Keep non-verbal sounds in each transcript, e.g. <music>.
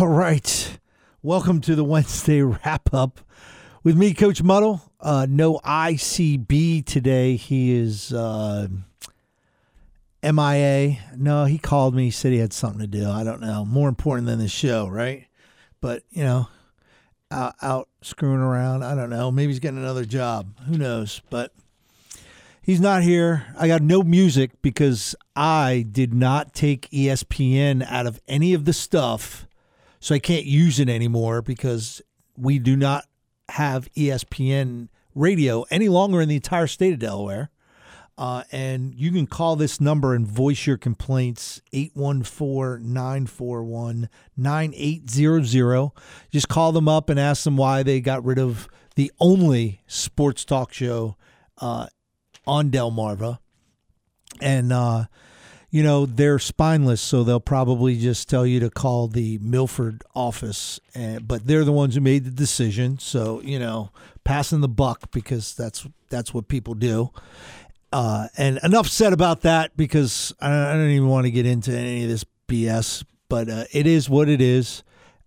All right. Welcome to the Wednesday wrap up with me, Coach Muddle. Uh, no ICB today. He is uh, MIA. No, he called me, said he had something to do. I don't know. More important than the show, right? But, you know, out, out screwing around. I don't know. Maybe he's getting another job. Who knows? But he's not here. I got no music because I did not take ESPN out of any of the stuff. So I can't use it anymore because we do not have ESPN radio any longer in the entire state of Delaware. Uh, and you can call this number and voice your complaints 814 941 9800. Just call them up and ask them why they got rid of the only sports talk show uh, on Delmarva. And, uh, you know, they're spineless, so they'll probably just tell you to call the Milford office. And, but they're the ones who made the decision. So, you know, passing the buck because that's that's what people do. Uh, and enough said about that because I, I don't even want to get into any of this BS. But uh, it is what it is.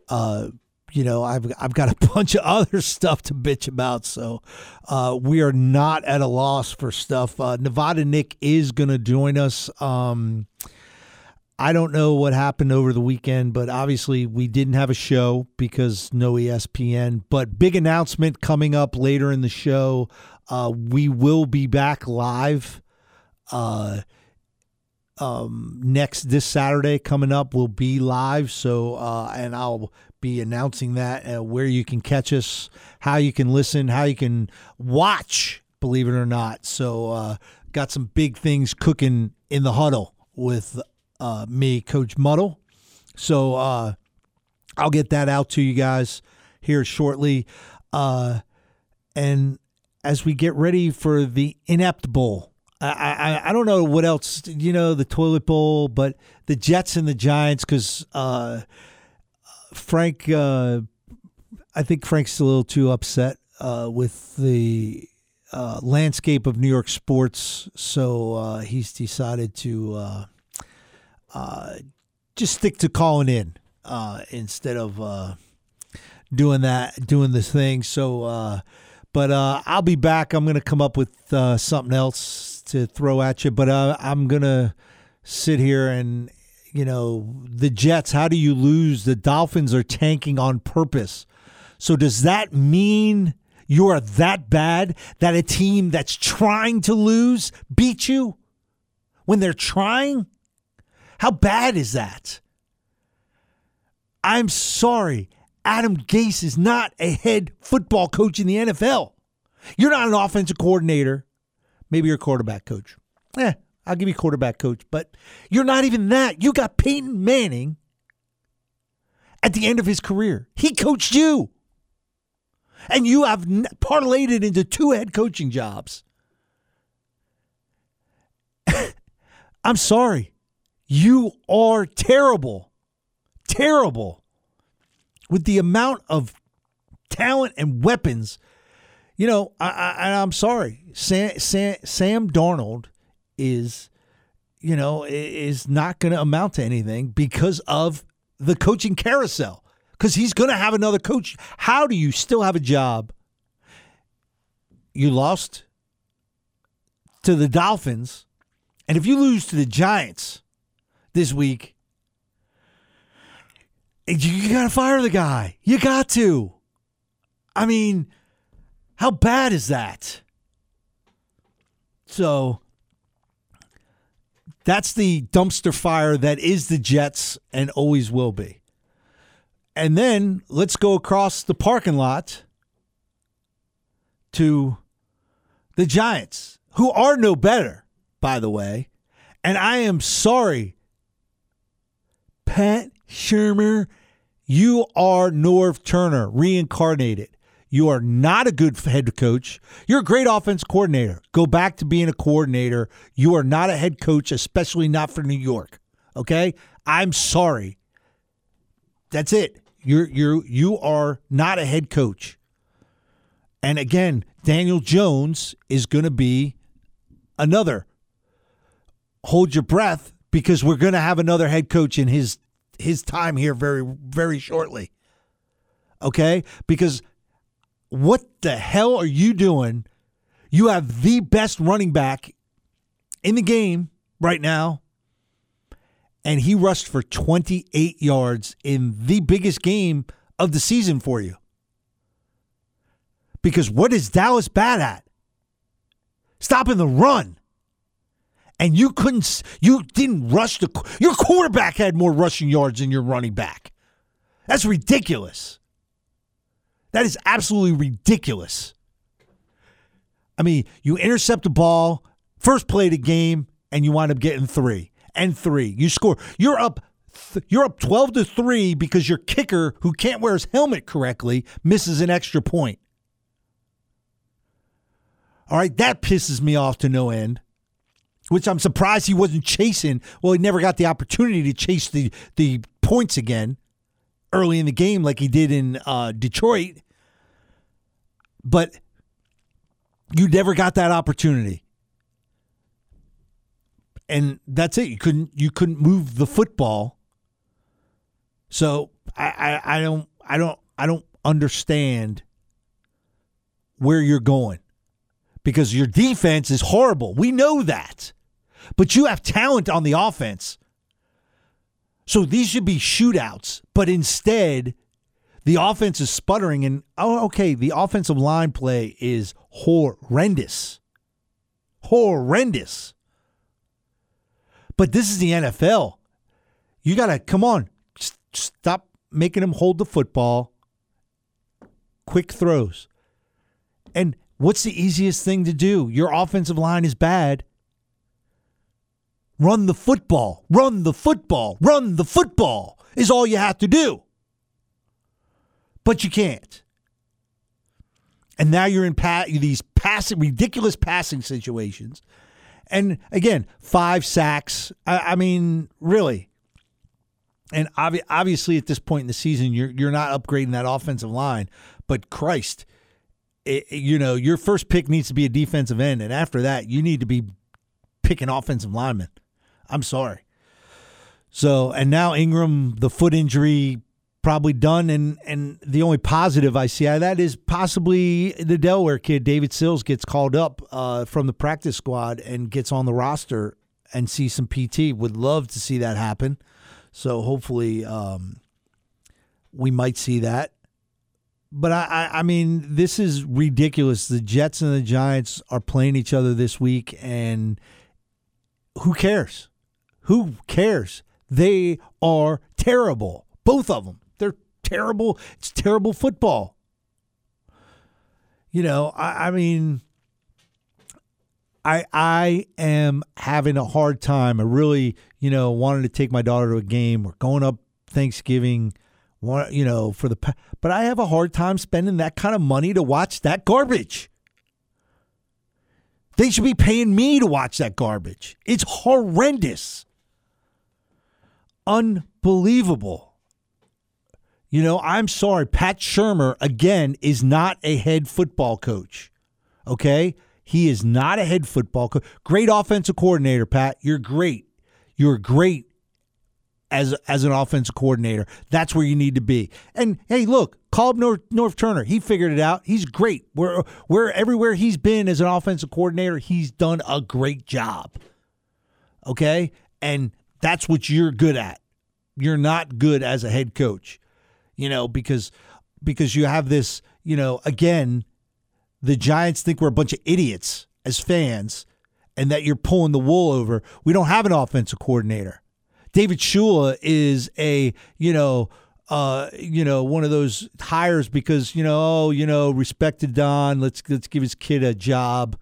Uh, you know, I've I've got a <laughs> bunch of other stuff to bitch about, so uh, we are not at a loss for stuff. Uh, Nevada Nick is going to join us. Um, I don't know what happened over the weekend, but obviously we didn't have a show because no ESPN. But big announcement coming up later in the show. Uh, we will be back live. Uh, um, next this Saturday coming up, we'll be live. So, uh, and I'll be announcing that uh, where you can catch us, how you can listen, how you can watch. Believe it or not, so uh, got some big things cooking in the huddle with uh, me, Coach Muddle. So uh, I'll get that out to you guys here shortly. Uh, and as we get ready for the inept bowl, I, I I don't know what else you know the toilet bowl, but the Jets and the Giants because uh, Frank, uh, I think Frank's a little too upset uh, with the uh, landscape of New York sports, so uh, he's decided to uh, uh, just stick to calling in instead of doing that, doing this thing. So, but I'll be back. I'm going to come up with something else to throw at you, but I'm going to sit here and you know the Jets. How do you lose? The Dolphins are tanking on purpose. So does that mean? You are that bad that a team that's trying to lose beat you when they're trying? How bad is that? I'm sorry. Adam Gase is not a head football coach in the NFL. You're not an offensive coordinator. Maybe you're a quarterback coach. Eh, I'll give you quarterback coach, but you're not even that. You got Peyton Manning at the end of his career. He coached you. And you have parlayed it into two head coaching jobs. <laughs> I'm sorry. You are terrible. Terrible. With the amount of talent and weapons, you know, I, I, I'm sorry. Sam, Sam, Sam Darnold is, you know, is not going to amount to anything because of the coaching carousel. Because he's going to have another coach. How do you still have a job? You lost to the Dolphins. And if you lose to the Giants this week, you got to fire the guy. You got to. I mean, how bad is that? So that's the dumpster fire that is the Jets and always will be. And then let's go across the parking lot to the Giants, who are no better, by the way. And I am sorry, Pat Shurmur, you are Norv Turner reincarnated. You are not a good head coach. You're a great offense coordinator. Go back to being a coordinator. You are not a head coach, especially not for New York. Okay? I'm sorry. That's it. You're you're you are not a head coach. And again, Daniel Jones is going to be another. Hold your breath because we're going to have another head coach in his his time here very very shortly. Okay? Because what the hell are you doing? You have the best running back in the game right now and he rushed for 28 yards in the biggest game of the season for you. Because what is Dallas bad at? Stopping the run. And you couldn't, you didn't rush the, your quarterback had more rushing yards than your running back. That's ridiculous. That is absolutely ridiculous. I mean, you intercept the ball, first play the game, and you wind up getting three and three. You score. You're up. Th- you're up twelve to three because your kicker, who can't wear his helmet correctly, misses an extra point. All right, that pisses me off to no end. Which I'm surprised he wasn't chasing. Well, he never got the opportunity to chase the the points again early in the game like he did in uh, Detroit. But you never got that opportunity and that's it. You couldn't you couldn't move the football. So I, I, I don't I don't I don't understand where you're going because your defense is horrible. We know that. But you have talent on the offense. So these should be shootouts, but instead the offense is sputtering and oh okay, the offensive line play is horrendous. Horrendous. But this is the NFL. You got to come on, stop making them hold the football. Quick throws. And what's the easiest thing to do? Your offensive line is bad. Run the football. Run the football. Run the football is all you have to do. But you can't. And now you're in pa- these passing, ridiculous passing situations and again, five sacks. I, I mean, really. And obvi- obviously, at this point in the season, you're you're not upgrading that offensive line. But Christ, it, you know, your first pick needs to be a defensive end, and after that, you need to be picking offensive linemen. I'm sorry. So, and now Engram, the foot injury probably done. And and the only positive I see out of that is possibly the Delaware kid, David Sills, gets called up uh, from the practice squad and gets on the roster and see some PT. Would love to see that happen. So hopefully um, we might see that. But I, I, I mean, this is ridiculous. The Jets and the Giants are playing each other this week, and who cares? Who cares? They are terrible, both of them terrible. It's terrible football. You know, I, I mean, I I am having a hard time. I really, you know, wanted to take my daughter to a game. We're going up Thanksgiving, want you know, for the but I have a hard time spending that kind of money to watch that garbage. They should be paying me to watch that garbage. It's horrendous. Unbelievable. You know, I'm sorry. Pat Shurmur, again, is not a head football coach. Okay? He is not a head football coach. Great offensive coordinator, Pat. You're great. You're great as as an offensive coordinator. That's where you need to be. And hey, look, call up North, Norv Turner. He figured it out. He's great. Where where everywhere he's been as an offensive coordinator, he's done a great job. Okay? And that's what you're good at. You're not good as a head coach you know, because because you have this, you know, again, the Giants think we're a bunch of idiots as fans and that you're pulling the wool over. We don't have an offensive coordinator. David Shula is a, you know, uh, you know, one of those hires because, you know, oh, you know, respected Don, let's let's give his kid a job.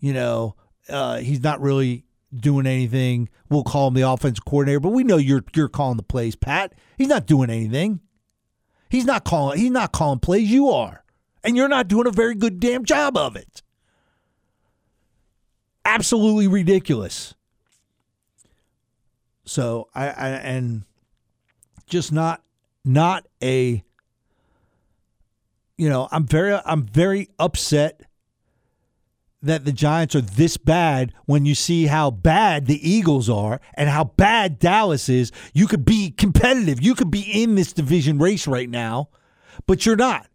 You know, uh, he's not really doing anything. We'll call him the offensive coordinator, but we know you're you're calling the plays, Pat. He's not doing anything. He's not calling. He's not calling plays. You are, and you're not doing a very good damn job of it. Absolutely ridiculous. So I, I and just not not a. You know, I'm very I'm very upset that the Giants are this bad when you see how bad the Eagles are and how bad Dallas is. You could be competitive. You could be in this division race right now, but you're not.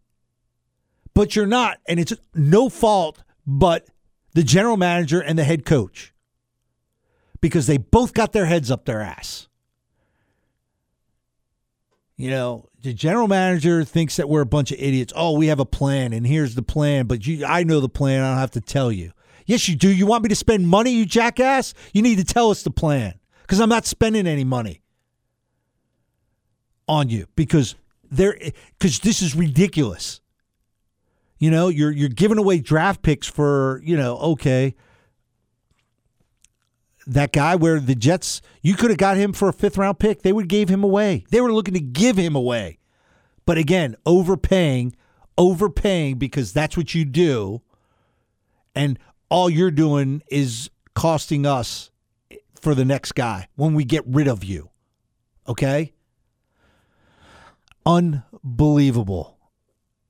But you're not. And it's no fault but the general manager and the head coach because they both got their heads up their ass. You know, the general manager thinks that we're a bunch of idiots. Oh, we have a plan, and here's the plan. But you, I know the plan. I don't have to tell you. Yes, you do. You want me to spend money, you jackass? You need to tell us the plan because I'm not spending any money on you because there because this is ridiculous. You know, you're you're giving away draft picks for you know okay that guy where the Jets, you could have got him for a fifth round pick. They would gave him away. They were looking to give him away. But again, overpaying, overpaying because that's what you do. And all you're doing is costing us for the next guy when we get rid of you. Okay? Unbelievable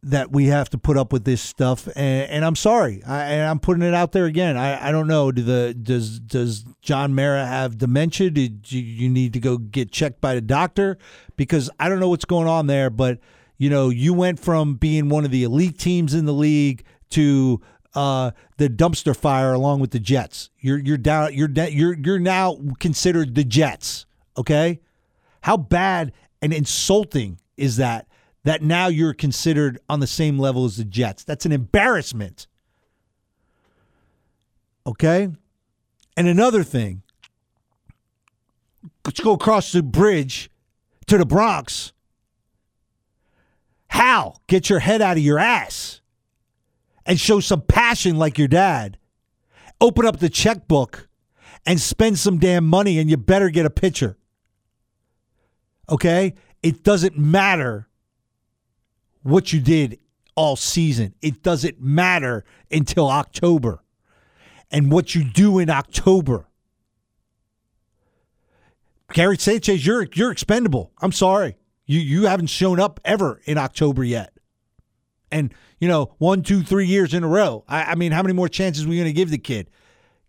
that we have to put up with this stuff, and, and I'm sorry, I, and I'm putting it out there again. I, I don't know. Do the does does John Mara have dementia? Did you, you need to go get checked by the doctor? Because I don't know what's going on there. But you know, you went from being one of the elite teams in the league to uh, the dumpster fire along with the Jets. You're you're down. You're you're you're now considered the Jets. Okay, how bad and insulting is that? That now you're considered on the same level as the Jets. That's an embarrassment. Okay? And another thing, let's go across the bridge to the Bronx. Hal, get your head out of your ass and show some passion like your dad. Open up the checkbook and spend some damn money, and you better get a pitcher. Okay? It doesn't matter what you did all season. It doesn't matter until October. And what you do in October. Gary Sanchez, you're you're expendable. I'm sorry. You you haven't shown up ever in October yet. And, you know, one, two, three years in a row. I, I mean, how many more chances are we to give the kid?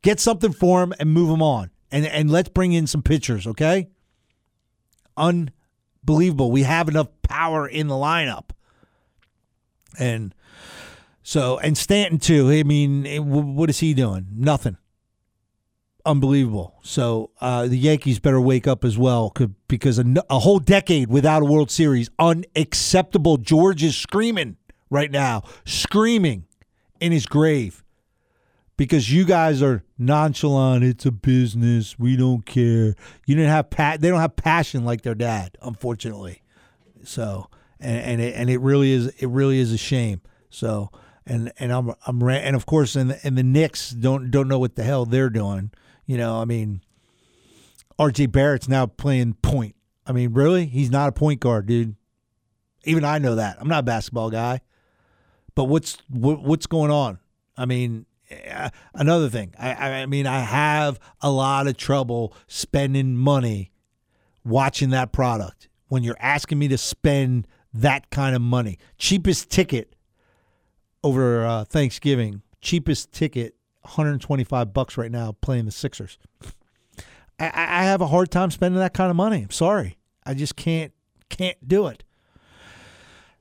Get something for him and move him on. And and let's bring in some pitchers, okay? Unbelievable. We have enough power in the lineup. And so, and Stanton too. I mean, what is he doing? Nothing. Unbelievable. So uh, the Yankees better wake up as well because a, a whole decade without a World Series, unacceptable. George is screaming right now, screaming in his grave because you guys are nonchalant. It's a business. We don't care. You didn't have pat. They don't have passion like their dad, unfortunately. So and and it, and it really is it really is a shame. So and and I'm I'm and of course and the, and the Knicks don't don't know what the hell they're doing. You know, I mean, RJ Barrett's now playing point. I mean, really, he's not a point guard, dude. Even I know that. I'm not a basketball guy. But what's what, what's going on? I mean, uh, another thing. I I mean, I have a lot of trouble spending money watching that product when you're asking me to spend that kind of money. Cheapest ticket over uh, Thanksgiving, cheapest ticket, 125 bucks right now playing the Sixers. I, I have a hard time spending that kind of money. I'm sorry. I just can't can't do it.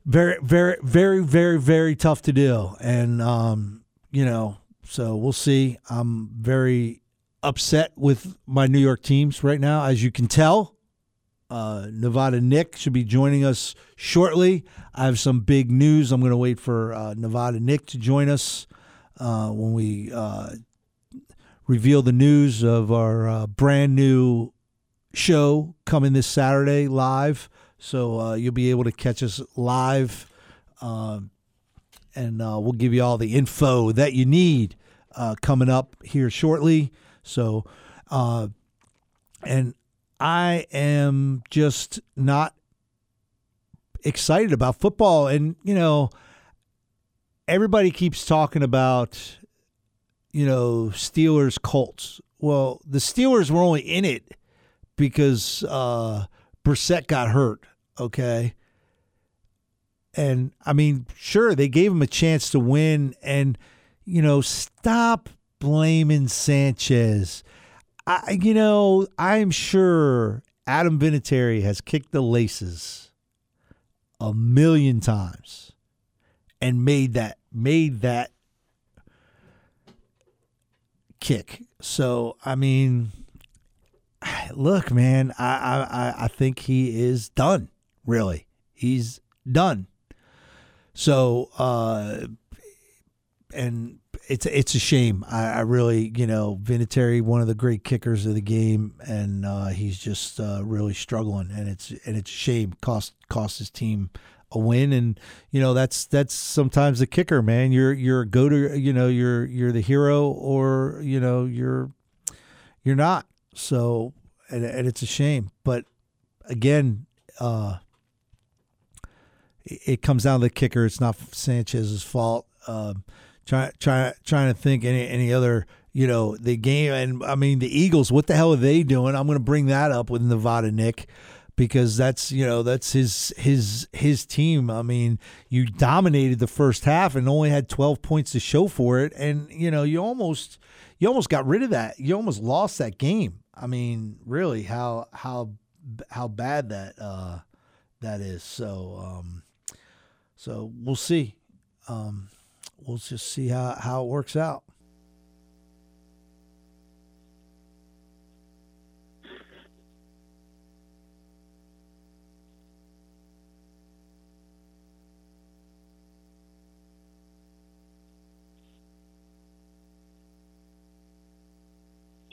Very, very, very, very, very tough to do. And um, you know, so we'll see. I'm very upset with my New York teams right now, as you can tell. Uh, Nevada Nick should be joining us shortly. I have some big news. I'm going to wait for uh, Nevada Nick to join us uh, when we uh, reveal the news of our uh, brand new show coming this Saturday live. So uh, you'll be able to catch us live, um, and we'll give you all the info that you need coming up here shortly. So, and I am just not excited about football. And, you know, everybody keeps talking about, you know, Steelers Colts. Well, the Steelers were only in it because uh, Brissett got hurt, okay? And I mean, sure, they gave him a chance to win. And, you know, stop blaming Sanchez. I, you know, I'm sure Adam Vinatieri has kicked the laces a million times and made that made that kick. So I mean, look, man, I I I think he is done. Really, he's done. So, uh, and it's it's a shame. I, I, really, you know, Vinatieri, one of the great kickers of the game, and uh, he's just uh, really struggling, and it's and it's a shame. Cost cost his team a win, and you know that's that's sometimes the kicker, man. You're you're a go to, you know, you're you're the hero, or you know you're you're not. So, and, and it's a shame, but again, uh, it comes down to the kicker. It's not Sanchez's fault. Um, try, try, trying to think any any other you know the game and I mean the Eagles. What the hell are they doing? I'm going to bring that up with Nevada Nick because that's you know that's his his his team. I mean, you dominated the first half and only had 12 points to show for it, and you know you almost you almost got rid of that. You almost lost that game. I mean, really, how how how bad that uh, that is. So um, so we'll see. Um, we'll just see how, how it works out.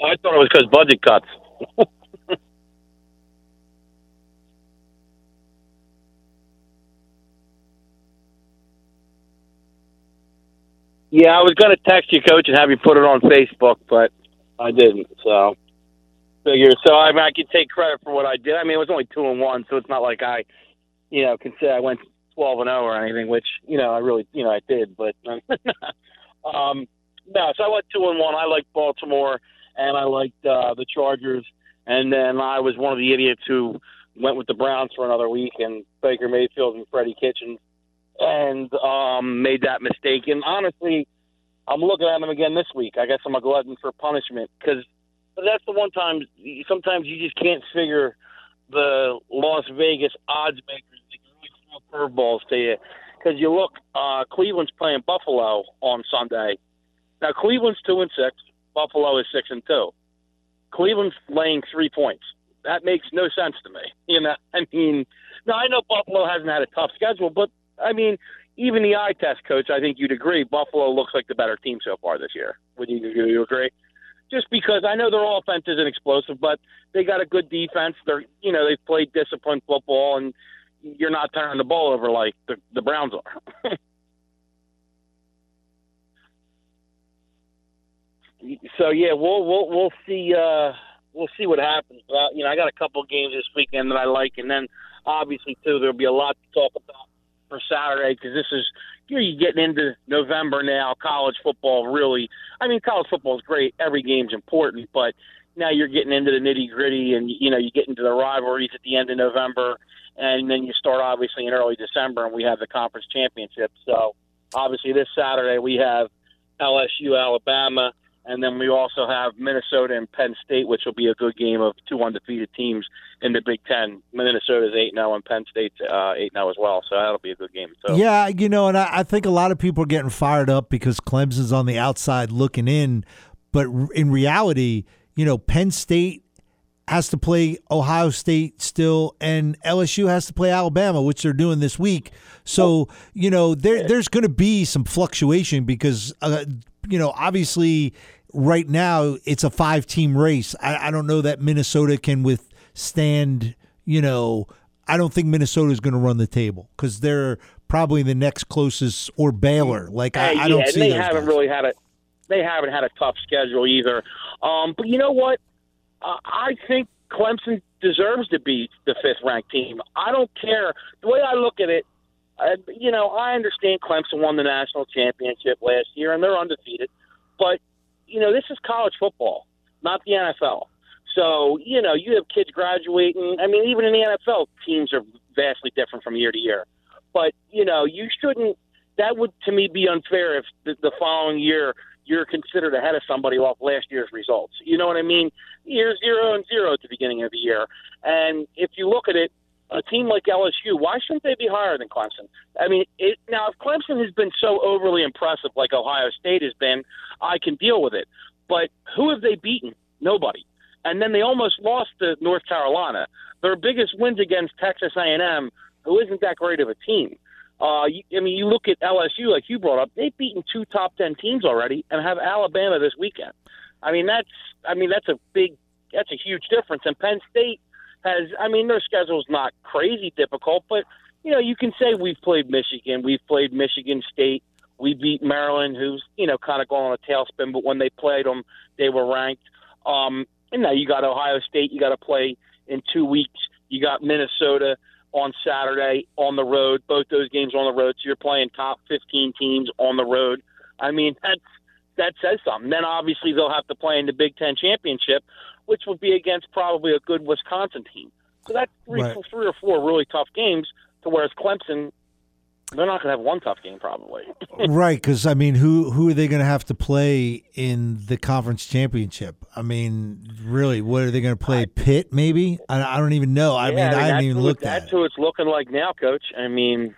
I thought it was because budget cuts. <laughs> Yeah, I was going to text you, coach, and have you put it on Facebook, but I didn't. So figure. So I mean, I can take credit for what I did. I mean, it was only two and one, so it's not like I, you know, can say I went twelve and zero oh or anything. Which you know, I really, you know, I did. But <laughs> um, no, so I went two and one. I liked Baltimore, and I liked uh, the Chargers, and then I was one of the idiots who went with the Browns for another week, and Baker Mayfield and Freddie Kitchens and um, made that mistake. And honestly, I'm looking at him again this week. I guess I'm a glutton for punishment because that's the one time. Sometimes you just can't figure the Las Vegas odds makers. They can really throw curveballs to you because you look. Uh, Cleveland's playing Buffalo on Sunday. Now Cleveland's two and six. Buffalo is six and two. Cleveland's laying three points. That makes no sense to me. You know, I mean, now I know Buffalo hasn't had a tough schedule, but I mean, even the eye test, coach, I think you'd agree Buffalo looks like the better team so far this year. Would you, you agree? Just because I know their offense isn't explosive, but they got a good defense. They're you know they've played disciplined football, and you're not turning the ball over like the, the Browns are. <laughs> so yeah, we'll we'll we'll see uh, we'll see what happens. But, you know, I got a couple games this weekend that I like, and then obviously too there'll be a lot to talk about for Saturday because this is you know, you're getting into November now. College football really, I mean, college football is great. Every game's important, but now you're getting into the nitty gritty, and you know you get into the rivalries at the end of November, and then you start obviously in early December, and we have the conference championship. So obviously this Saturday we have LSU, Alabama. And then we also have Minnesota and Penn State, which will be a good game of two undefeated teams in the Big Ten. Minnesota's eight now, and Penn State's uh, eight now as well. So that'll be a good game. So. Yeah, you know, and I, I think a lot of people are getting fired up because Clemson's on the outside looking in, but in reality, you know, Penn State has to play Ohio State still, and LSU has to play Alabama, which they're doing this week. So you know, there there's going to be some fluctuation because uh, you know, obviously right now it's a five team race. I, I don't know that Minnesota can withstand, you know, I don't think Minnesota is going to run the table because they're probably the next closest or Baylor. Like I, I don't yeah, see. They haven't guys. really had a they haven't had a tough schedule either. Um, but you know what? Uh, I think Clemson deserves to be the fifth ranked team. I don't care the way I look at it. Uh, you know, I understand Clemson won the national championship last year and they're undefeated, but you know, this is college football, not the NFL. So, you know, you have kids graduating. I mean, even in the NFL, teams are vastly different from year to year. But, you know, you shouldn't that would to me be unfair if the, the following year you're considered ahead of somebody off last year's results. You know what I mean? You're zero and zero at the beginning of the year, and if you look at it, a team like LSU, why shouldn't they be higher than Clemson? I mean, it, now if Clemson has been so overly impressive like Ohio State has been, I can deal with it. But who have they beaten? Nobody. And then they almost lost to North Carolina. Their biggest wins against Texas A&M, who isn't that great of a team. Uh, you, I mean, you look at LSU, like you brought up, they've beaten two top ten teams already, and have Alabama this weekend. I mean, that's I mean that's a big, that's a huge difference. And Penn State has, I mean, their schedule's not crazy difficult, but you know, you can say we've played Michigan, we've played Michigan State, we beat Maryland, who's you know kind of going on a tailspin, but when they played them, they were ranked. Um, and now you got Ohio State, you got to play in two weeks. You got Minnesota on Saturday on the road. Both those games on the road. So you're playing top 15 teams on the road. I mean, that's that says something. Then obviously they'll have to play in the Big Ten championship, which would be against probably a good Wisconsin team. So that's three, right. three or four really tough games. To whereas Clemson they're not going to have one tough game, probably. <laughs> right, because I mean, who who are they going to have to play in the conference championship? I mean, really, what are they going to play? I, Pitt, maybe? I, I, don't even know. I yeah, mean, I, mean, I haven't even looked at. That's who it's looking like now, Coach. I mean,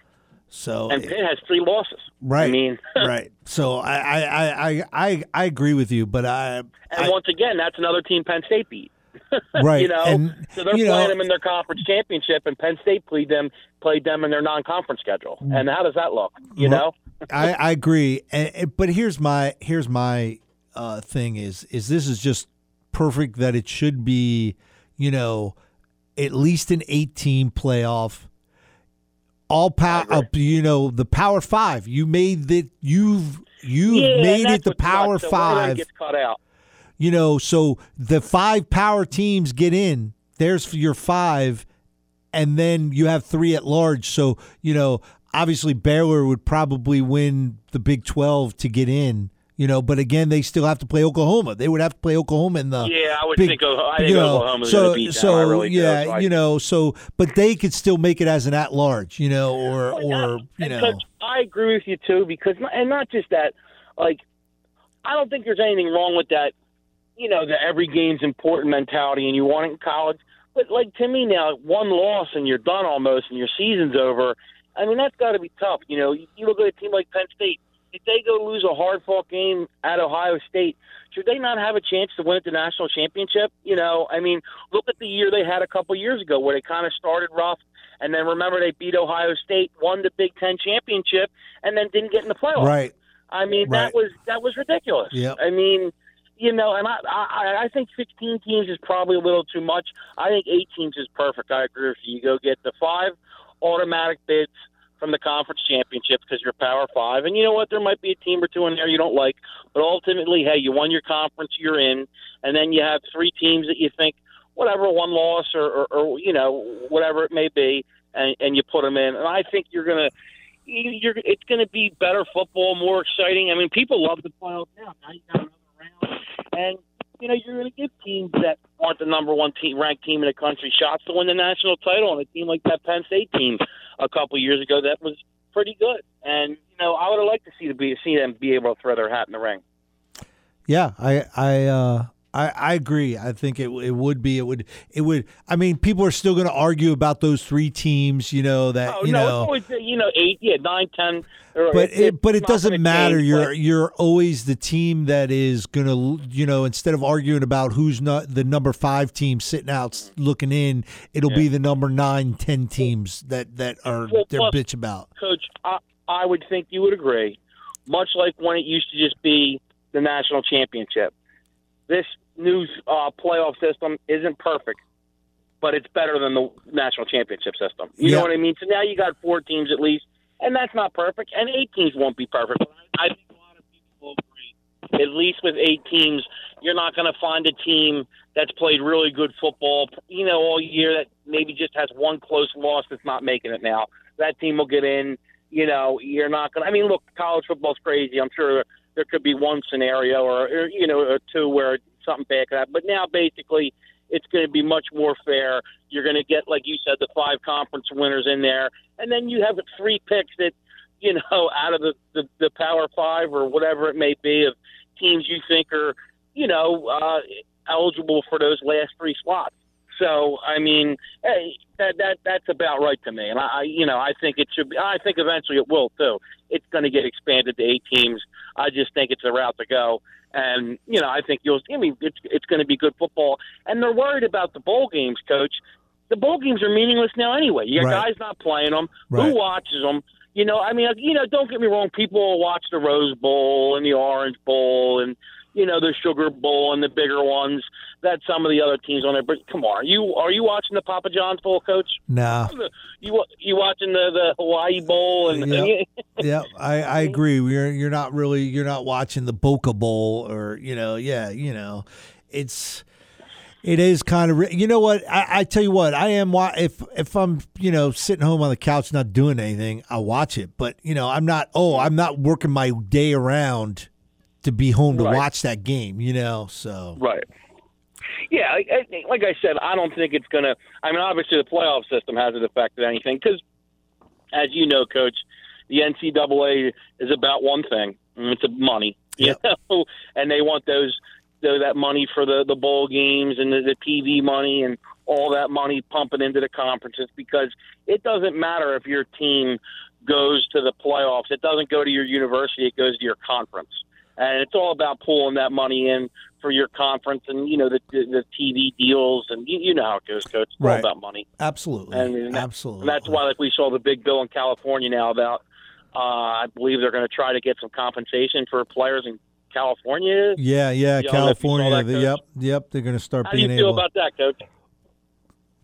so and eh, Pitt has three losses. Right. I mean, <laughs> right. So I, I, I, I, I agree with you, but I. And once again, that's another team Penn State beat. <laughs> right. you know, and, so they're playing know, them in their conference championship, and Penn State played them played them in their non-conference schedule. Mm. And how does that look? You know, I, I agree. And, but here's my here's my uh, thing is is this is just perfect that it should be, you know, at least an eight team playoff. All power, uh, you know, the Power Five. You made that. You've you've yeah, made it the Power Five. Gets out you know, so the five power teams get in. There's your five, and then you have three at large. So you know, obviously Baylor would probably win the Big Twelve to get in. You know, but again, they still have to play Oklahoma. They would have to play Oklahoma in the yeah. I would big, think, I think you know, Oklahoma's so beat so them. Really yeah, do, you know, so but they could still make it as an at large. You know, or oh, or you know. I agree with you too because and not just that, like I don't think there's anything wrong with that you know, the every game's important mentality and you want it in college. But like to me now, one loss and you're done almost and your season's over. I mean, that's got to be tough. You know, you, look at a team like Penn State. If they go lose a hard fought game at Ohio State, should they not have a chance to win at the national championship? You know, I mean, look at the year they had a couple years ago where they kind of started rough, and then remember they beat Ohio State, won the Big Ten championship, and then didn't get in the playoffs. Right. I mean, right. that was that was ridiculous. Yep. I mean, you know, and I, I I think 16 teams is probably a little too much. I think eight teams is perfect. I agree with you. You go get the five automatic bids from the conference championship because you're Power Five, and you know what? There might be a team or two in there you don't like, but ultimately, hey, you won your conference, you're in, and then you have three teams that you think whatever one loss or, or, or you know whatever it may be, and, and you put them in, and I think you're gonna. You're, it's going to be better football, more exciting. I mean, people love the playoffs now. Now you got and you know you're going to give teams that aren't the number one team ranked team in the country shots to win the national title. And a team like that Penn State team a couple years ago that was pretty good. And you know I would have liked to see the be see them be able to throw their hat in the ring. Yeah, I I uh, I, I agree. I think it it would be it would it would. I mean, people are still going to argue about those three teams. You know that oh, you no, know always, you know eight, yeah, nine, ten. but it, but it doesn't matter. Change, you're but... you're always the team that is going to you know instead of arguing about who's not the number five team sitting out looking in, it'll yeah. be the number nine, ten teams that that are well, they're plus, bitch about. Coach, I, I would think you would agree. Much like when it used to just be the national championship, this new uh, playoff system isn't perfect, but it's better than the national championship system. You yeah. know what I mean? So now you got four teams at least, and that's not perfect, and eight teams won't be perfect. But I think a lot of people agree. At least with eight teams, you're not going to find a team that's played really good football, you know, all year that maybe just has one close loss that's not making it now. That team will get in. You know, you're not going to. I mean, look, college football's crazy. I'm sure there could be one scenario or, or you know, or two where something bad could happen. But now, basically, it's going to be much more fair. You're going to get, like you said, the five conference winners in there, and then you have three picks that you know, <laughs> out of the, the the Power Five or whatever it may be of teams you think are, you know, uh, eligible for those last three slots. So I mean, hey, that that that's about right to me. And I, you know, I think it should be. I think eventually it will too. It's going to get expanded to eight teams. I just think it's the route to go. And you know, I think you'll. I mean, it's it's going to be good football. And they're worried about the bowl games, coach. The bowl games are meaningless now anyway. Your Right. guys not playing them. Right. Who watches them? You know, I mean, you know, don't get me wrong. People will watch the Rose Bowl and the Orange Bowl and you know the Sugar Bowl and the bigger ones that some of the other teams on there. But come on, you are you watching the Papa John's Bowl, Coach? No. You you watching the the Hawaii Bowl and Yep. <laughs> yeah, I, I agree. You're you're not really you're not watching the Boca Bowl or you know yeah you know it's it is kind of you know what I, I tell you what I am if if I'm you know sitting home on the couch not doing anything I watch it but you know I'm not oh I'm not working my day around to be home to Right. watch that game you know so Right. Yeah, I, I, like I said, I don't think it's going to. I mean, obviously, the playoff system hasn't affected anything because, as you know, Coach, the NCAA is about one thing: and it's money. <laughs> You Yep. know, and they want those, tho- that money for the the bowl games and the, the TV money and all that money pumping into the conferences because it doesn't matter if your team goes to the playoffs. It doesn't go to your university. It goes to your conference and it's all about pulling that money in for your conference and you know the the, TV deals and you, you know how it goes, coach. It's Right. all about money, absolutely and, that- absolutely and that's why like we saw the big bill in California now about. Uh, I believe they're going to try to get some compensation for players in California. yeah yeah You know if you saw California that, the- yep yep they're gonna start How do you being feel able about that, coach?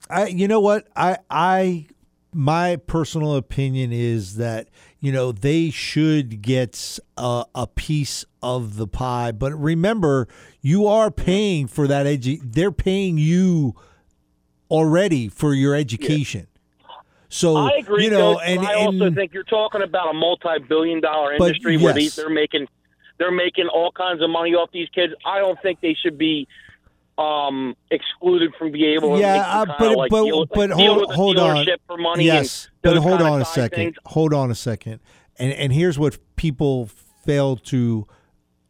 I you know what I I my personal opinion is that you know they should get a, a piece of the pie but remember you are paying for that edu- they're paying you already for your education so I agree, you know and, but I also and think you're talking about a multi-billion-dollar industry where they, yes. they're making they're making all kinds of money off these kids. I don't think they should be um, excluded from being able to Yeah, uh, but- like, but- deal, like, but deal hold- hold on. for money. yes but hold on a second things. hold on a second and and here's what people fail to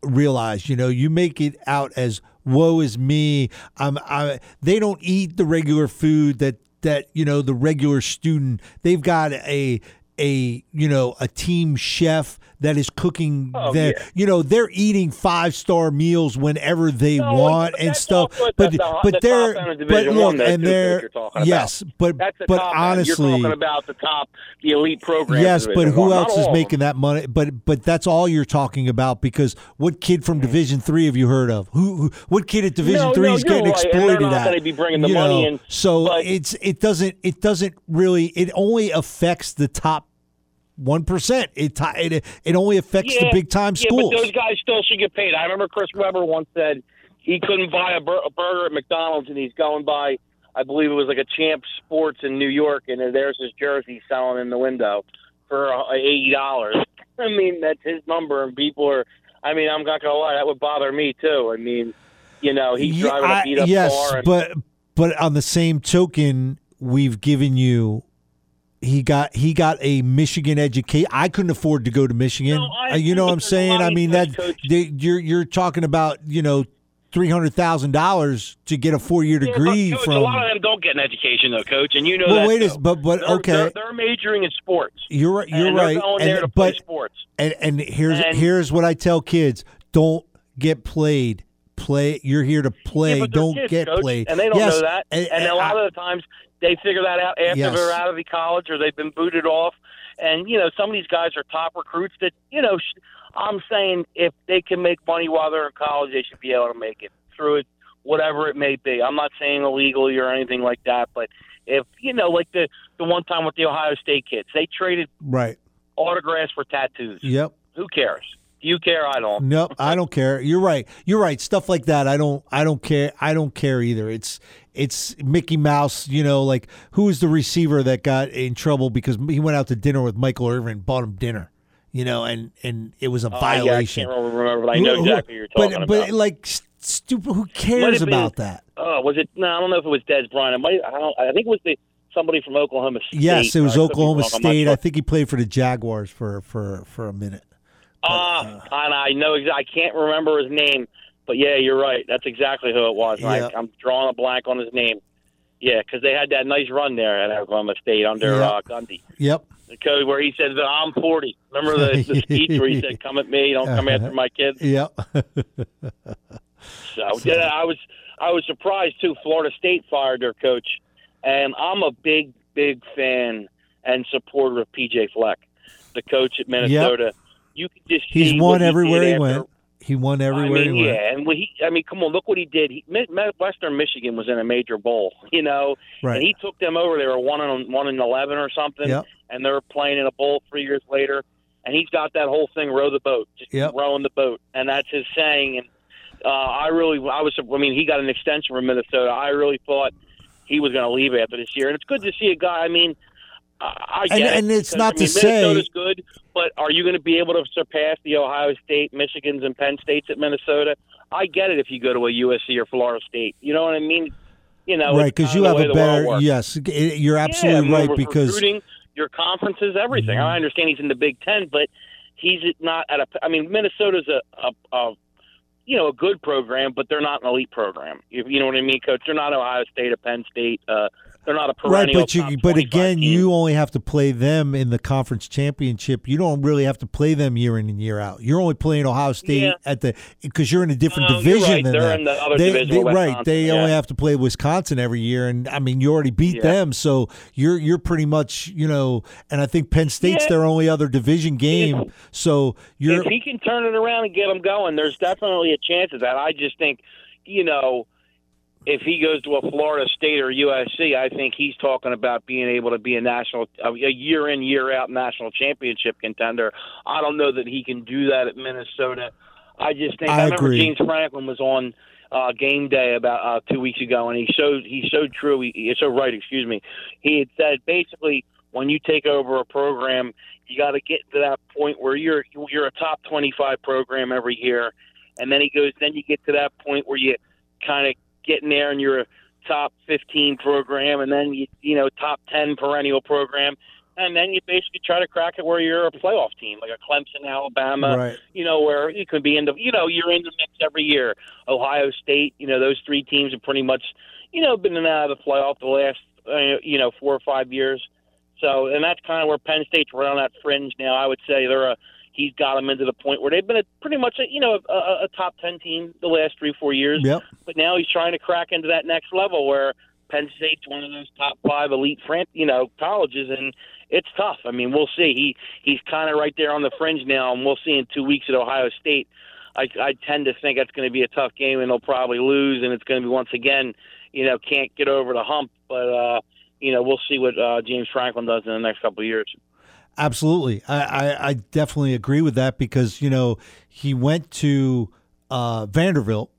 realize you know you make it out as woe is me. I'm i they don't eat the regular food that that you know the regular student. They've got a a you know a team chef that is cooking Oh, their yeah. you know they're eating five star meals whenever they No, want and stuff but the- the but top they're but look and they're talking about. yes but the but top honestly you're talking about the top, the elite program. Yes, but who One, else all is making that money? But but that's all you're talking about because what kid from mm. Division Three have you heard of? Who, who what kid at Division No, Three no, is getting right, exploited not at? gonna be bringing the You money know, in, So it's it doesn't it doesn't really it only affects the top one percent. It, ti- it it only affects the big time Yeah, schools. but those guys still should get paid. I remember Chris Webber once said he couldn't buy a, bur- a burger at McDonald's, and he's going by, I believe it was like a Champ Sports in New York, and there's his jersey selling in the window for uh, eighty dollars. I mean, that's his number, and people are. I mean, I'm not gonna lie, that would bother me too. I mean, you know, he's Yeah, driving I- a beat up yes, car, and but but on the same token, we've given you. He got he got a Michigan education. I couldn't afford to go to Michigan. No, I Uh, you know what I'm saying? I mean that they, you're you're talking about you know three hundred thousand dollars to get a four year Yeah, degree Coach, from. a lot of them don't get an education though, Coach, and you know well, that. wait a but but okay, they're, they're majoring in sports. you're right. You're and right. They're going there And- but sports. and and here's And- here's what I tell kids: don't get played. Play. You're here to play. Yeah, don't kids, get Coach, played. and they don't yes, know that. And, And, a lot of the times they figure that out after Yes. they're out of the college or they've been booted off. And you know, some of these guys are top recruits. That you know, sh- I'm saying if they can make money while they're in college, they should be able to make it through it, whatever it may be. I'm not saying illegally or anything like that, but if you know, like the the one time with the Ohio State kids, they traded right. autographs for tattoos. Yep. Who cares? You care? I don't. Nope, I don't care. You're right. You're right. Stuff like that, I don't. I don't care. I don't care either. It's it's Mickey Mouse. You know, like who was the receiver that got in trouble because he went out to dinner with Michael Irvin, bought him dinner. You know, and and it was a Uh, violation. yeah, I can't remember, but I know Who- who- exactly what you're talking but, about. But like stupid. Who cares been- about that? Oh, was it? No, I don't know if it was Dez Bryant. It might. I don't. I think it was the somebody from Oklahoma State. Yes, it was Oklahoma wrong, I'm not State. I think he played for the Jaguars for for for a minute. Ah, and I know I can't remember his name, but yeah, you're right. That's exactly who it was. Yeah. I, I'm drawing a blank on his name. Yeah, because they had that nice run there at Oklahoma State under uh, Gundy. Yep. The where he said, "I'm 40." Remember the, the <laughs> speech where he said, "Come at me, don't come after my kids." Yep. So yeah, I was I was surprised too. Florida State fired their coach, and I'm a big big fan and supporter of PJ Fleck, the coach at Minnesota. You can just He's won he everywhere he after- went. He won everywhere I mean, he went. yeah, and when he, I mean, come on, look what he did. He, Western Michigan was in a major bowl, you know, Right. and he took them over. They were one and one and eleven or something, Yep. and they're playing in a bowl three years later. And he's got that whole thing, row the boat, just Yep. rowing the boat, and that's his saying. And uh, I really, I was, I mean, he got an extension from Minnesota. I really thought he was going to leave after this year, and it's good to see a guy. I mean, I get And- it, and it's not I mean, to say- Minnesota's good, but are you going to be able to surpass the Ohio State, Michigans, and Penn States at Minnesota? I get it if you go to a USC or Florida State. You know what I mean? You know, right, because you have a better. Yes, you're absolutely yeah, right because recruiting, your conferences, everything. Mhm. I understand he's in the Big Ten, but he's not at a. I mean, Minnesota's a, a, a you know a good program, but they're not an elite program. You, you know what I mean, Coach? They're not Ohio State or Penn State. Uh, they're not a right, perennial. but top you but again, team. you only have to play them in the conference championship. You don't really have to play them year in and year out. You're only playing Ohio State Yeah. at the because you're in a different No, division right. than They're them. in the other they, division they- right, they yeah. only have to play Wisconsin every year, and I mean, you already beat Yeah. them, so you're you're pretty much you know. And I think Penn State's their only other division game, so you're if he can turn it around and get them going, there's definitely a chance of that. I just think, you know, if he goes to a Florida State or USC, I think he's talking about being able to be a national, a year in, year out national championship contender. I don't know that he can do that at Minnesota. I just think I I, remember agree. James Franklin was on uh, game day about uh, two weeks ago, and he showed he's so true. He, he's so right. Excuse me. He had said basically when you take over a program, you got to get to that point where you're you're a top 25 program every year, and then he goes. Then you get to that point where you kind of get in there and you're a top 15 program, and then you you know top 10 perennial program, and then you basically try to crack it where you're a playoff team like a Clemson, Alabama, right. you know, where you could be in the, you know, you're in the mix every year. Ohio State, you know, those three teams have pretty much, you know, been in and out of the playoff the last, uh, you know, four or five years. So, and that's kind of where Penn State's right on that fringe now. I would say they're a, he's got them into the point where they've been a, pretty much, a, you know, a, a, a top 10 team the last three, four years. Yep. But now he's trying to crack into that next level where Penn State's one of those top five elite, fran- you know, colleges, and it's tough. I mean, we'll see. He he's kind of right there on the fringe now, and we'll see in two weeks at Ohio State. I, I tend to think it's going to be a tough game, and they'll probably lose, and it's going to be once again, you know, can't get over the hump. But uh, you know, we'll see what uh, James Franklin does in the next couple of years. Absolutely, I, I, I definitely agree with that because you know he went to uh, Vanderbilt,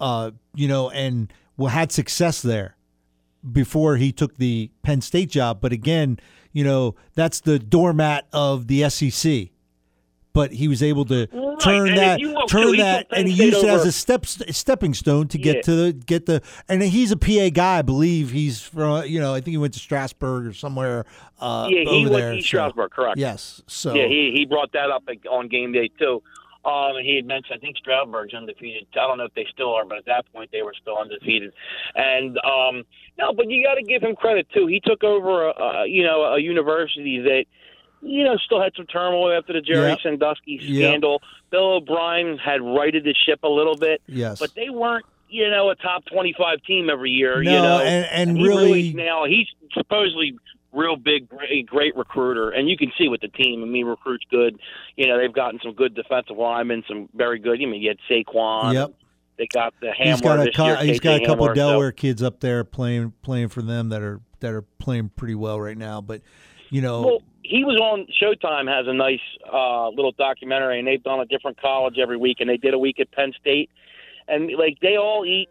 uh, you know, and had success there before he took the Penn State job. But again, you know, that's the doormat of the SEC. But he was able to Right, turn and that, look, turn too, that, and he used it as a step stepping stone to get Yeah. to the get the. And he's a PA guy, I believe. He's from, you know, I think he went to Stroudsburg or somewhere. Uh, yeah, he over went to so- Stroudsburg, correct? Yes. So Yeah, he he brought that up on game day too. Um, and he had mentioned I think Stroudsburg's undefeated. I don't know if they still are, but at that point they were still undefeated. And um, no, but you got to give him credit too. He took over a, a you know a university that you know still had some turmoil after the Jerry Yep. Sandusky Yep. scandal. Bill O'Brien had righted the ship a little bit, yes. but they weren't you know a top twenty five team every year. no, you know, and, and he really, now he's supposedly real big, great, great recruiter, and you can see with the team. I mean, recruits good. You know, they've gotten some good defensive linemen, some very good. I mean, you had Saquon. yep. They got the Hamler He's got a this year. he's got a couple Hamler, of so- Delaware kids up there playing playing for them that are that are playing pretty well right now. But you know, Well, he was on Showtime. Has a nice uh, little documentary, and they've done a different college every week, and they did a week at Penn State, and like they all eat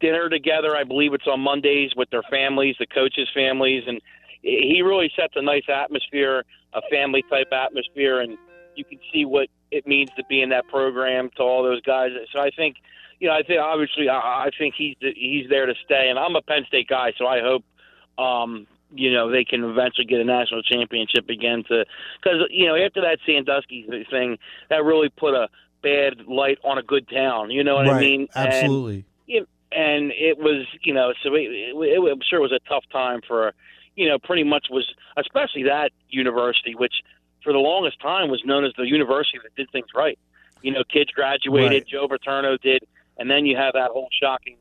dinner together. I believe it's on Mondays with their families, the coaches' families, and he really sets a nice atmosphere, a family type atmosphere, and you can see what it means to be in that program to all those guys. So I think, you know, I think obviously I, I think he's he's there to stay, and I'm a Penn State guy, so I hope. Um, you know they can eventually get a national championship again. To because you know after that Sandusky thing, that really put a bad light on a good town. You know what right. I mean? Absolutely. And, and it was you know so it, it, it, I'm sure it was a tough time for you know pretty much was especially that university which for the longest time was known as the university that did things right. You know, kids graduated, Right. Joe Paterno did, and then you have that whole shocking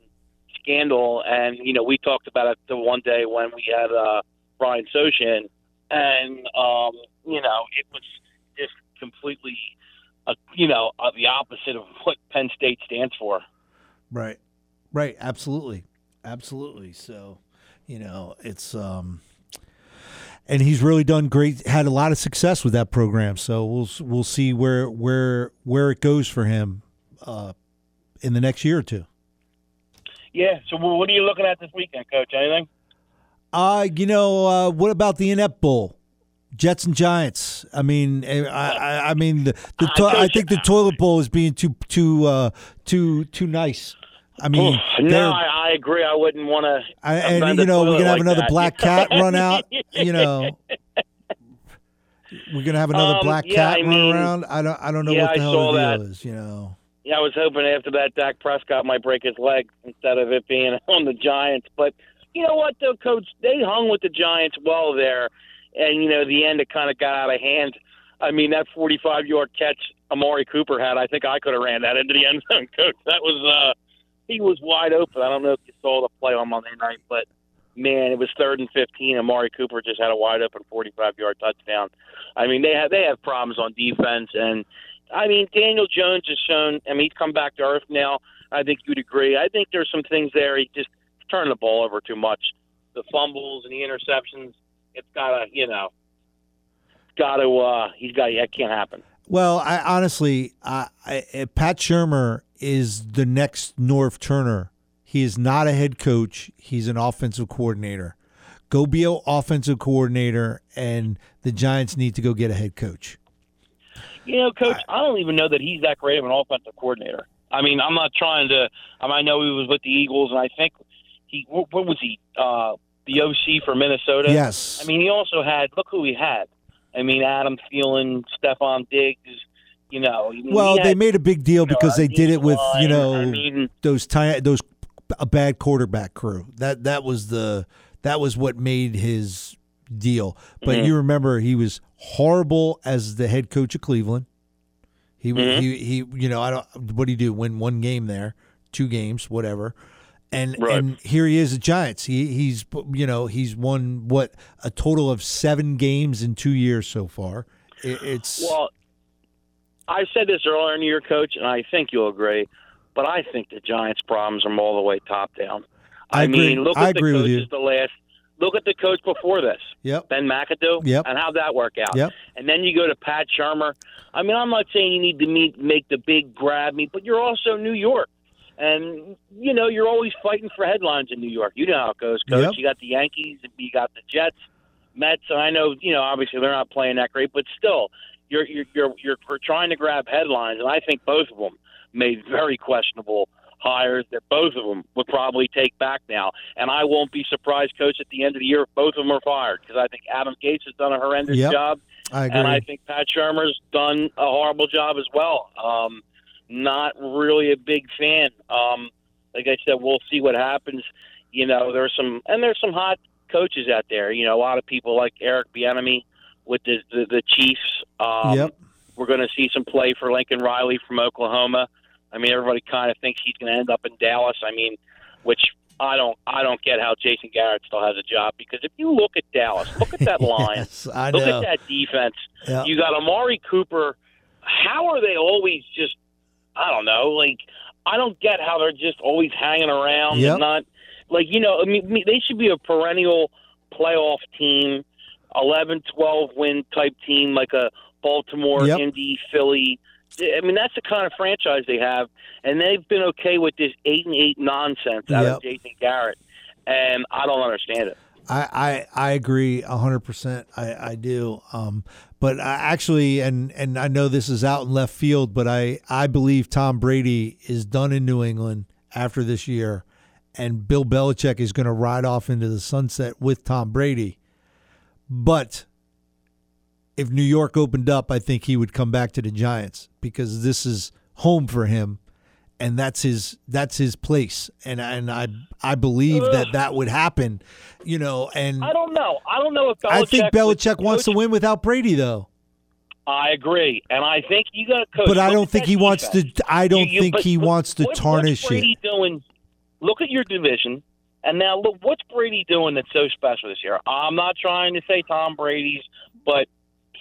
scandal. And you know, we talked about it the one day when we had uh, Brian Soshin, and um, you know, it was just completely, uh, you know, uh, the opposite of what Penn State stands for. Right. Right. Absolutely. Absolutely. So, you know, it's um and he's really done great had a lot of success with that program. So we'll we'll see where where where it goes for him uh in the next year or two. Yeah. So, what are you looking at this weekend, Coach? Anything? Uh, you know, uh, what about the Inept Bowl? Jets and Giants. I mean, eh, I, I, I mean, the, the to- I Coach, think the toilet bowl is being too, too, uh, too, too nice. I mean, no, I, I agree. I wouldn't want to. And you know, we're gonna have another black cat run out. You <laughs> know, we're gonna have another Um, black yeah, cat I run mean, around. I don't, I don't know yeah, what the I hell the deal that. is. You know, Yeah, I was hoping after that Dak Prescott might break his leg instead of it being <laughs> on the Giants. But you know what, though, Coach, they hung with the Giants well there, and you know the end it kind of got out of hand. I mean that 45-yard catch Amari Cooper had, I think I could have ran that into the end zone, <laughs> Coach. That was uh, he was wide open. I don't know if you saw the play on Monday night, but man, it was third and 15. Amari Cooper just had a wide open 45-yard touchdown. I mean they have they have problems on defense and. I mean, Daniel Jones has shown. I mean, he's come back to earth now. I think you'd agree. I think there's some things there. He just turned the ball over too much. The fumbles and the interceptions. It's gotta, you know, got to. uh He's got. That can't happen. well, I honestly, I, I, Pat Shurmur is the next Norv Turner. He is not a head coach. He's an offensive coordinator. Go be an offensive coordinator, and the Giants need to go get a head coach. You know, Coach, I don't even know that he's that great of an offensive coordinator. I mean, I'm not trying to. I, mean, I know he was with the Eagles, and I think he. What, what was he? Uh The OC for Minnesota. Yes. I mean, he also had. Look who he had. I mean, Adam Thielen, Stefon Diggs. You know. Well, he they made a big deal you know, because they did it with you know I mean, those ti- those a bad quarterback crew. That that was the that was what made his deal. But Mhm. you remember he was horrible as the head coach of Cleveland. He Mhm. he he you know I don't what do you do win one game there, two games whatever. And Right. and here he is at Giants. He he's you know he's won what a total of seven games in two years so far. It, it's Well, I said this earlier in the year, Coach, and I think you'll agree. But I think the Giants' problems are all the way top down. I agree. mean, look I at the agree with coaches the last. Look at the coach before this, yep Ben McAdoo, Yep. and how'd that work out? Yep. And then you go to Pat Shurmur. I mean, I'm not saying you need to meet, make the big grab me, but you're also New York. And, you know, you're always fighting for headlines in New York. You know how it goes, Coach. Yep. You got the Yankees, you got the Jets, Mets. And I know, you know, obviously they're not playing that great, but still, you're, you're, you're, you're trying to grab headlines. And I think both of them made very questionable hires that both of them would probably take back now. And I won't be surprised, Coach, at the end of the year if both of them are fired because I think Adam Gase has done a horrendous Yep. job. I agree. And I think Pat Shurmur's done a horrible job as well. Um, not really a big fan. Um, like I said, we'll see what happens. You know, there's some and there's some hot coaches out there. You know, a lot of people like Eric Bieniemy with the the, the Chiefs. Um, yep. We're going to see some play for Lincoln Riley from Oklahoma. I mean, everybody kind of thinks he's going to end up in Dallas. I mean, which I don't I don't get how Jason Garrett still has a job because if you look at Dallas, look at that <laughs> line. Yes, I Look know. at that defense. Yeah. You got Amari Cooper. How are they always just? I don't know. Like I don't get how they're just always hanging around Yep. and not like you know. I mean, they should be a perennial playoff team, 11, 12 win type team, like a Baltimore, Yep. Indy, Philly. I mean, that's the kind of franchise they have, and they've been okay with this eight and eight nonsense out Yep. of Jason Garrett, and I don't understand it. I, I, I agree hundred percent. I, I do. Um, but I actually, and and I know this is out in left field, but I I believe Tom Brady is done in New England after this year, and Bill Belichick is going to ride off into the sunset with Tom Brady, But if New York opened up, I think he would come back to the Giants because this is home for him, and that's his that's his place. And and I I believe that that would happen, you know. And I don't know. I don't know if Belichick I think Belichick wants to win without Brady, though. I agree, and I think you got to coach. But I don't think he wants to. I don't You- you- think but- he but wants to what- tarnish what's it. Brady doing? Look at your division, and now look what's Brady doing that's so special this year. I'm not trying to say Tom Brady's, but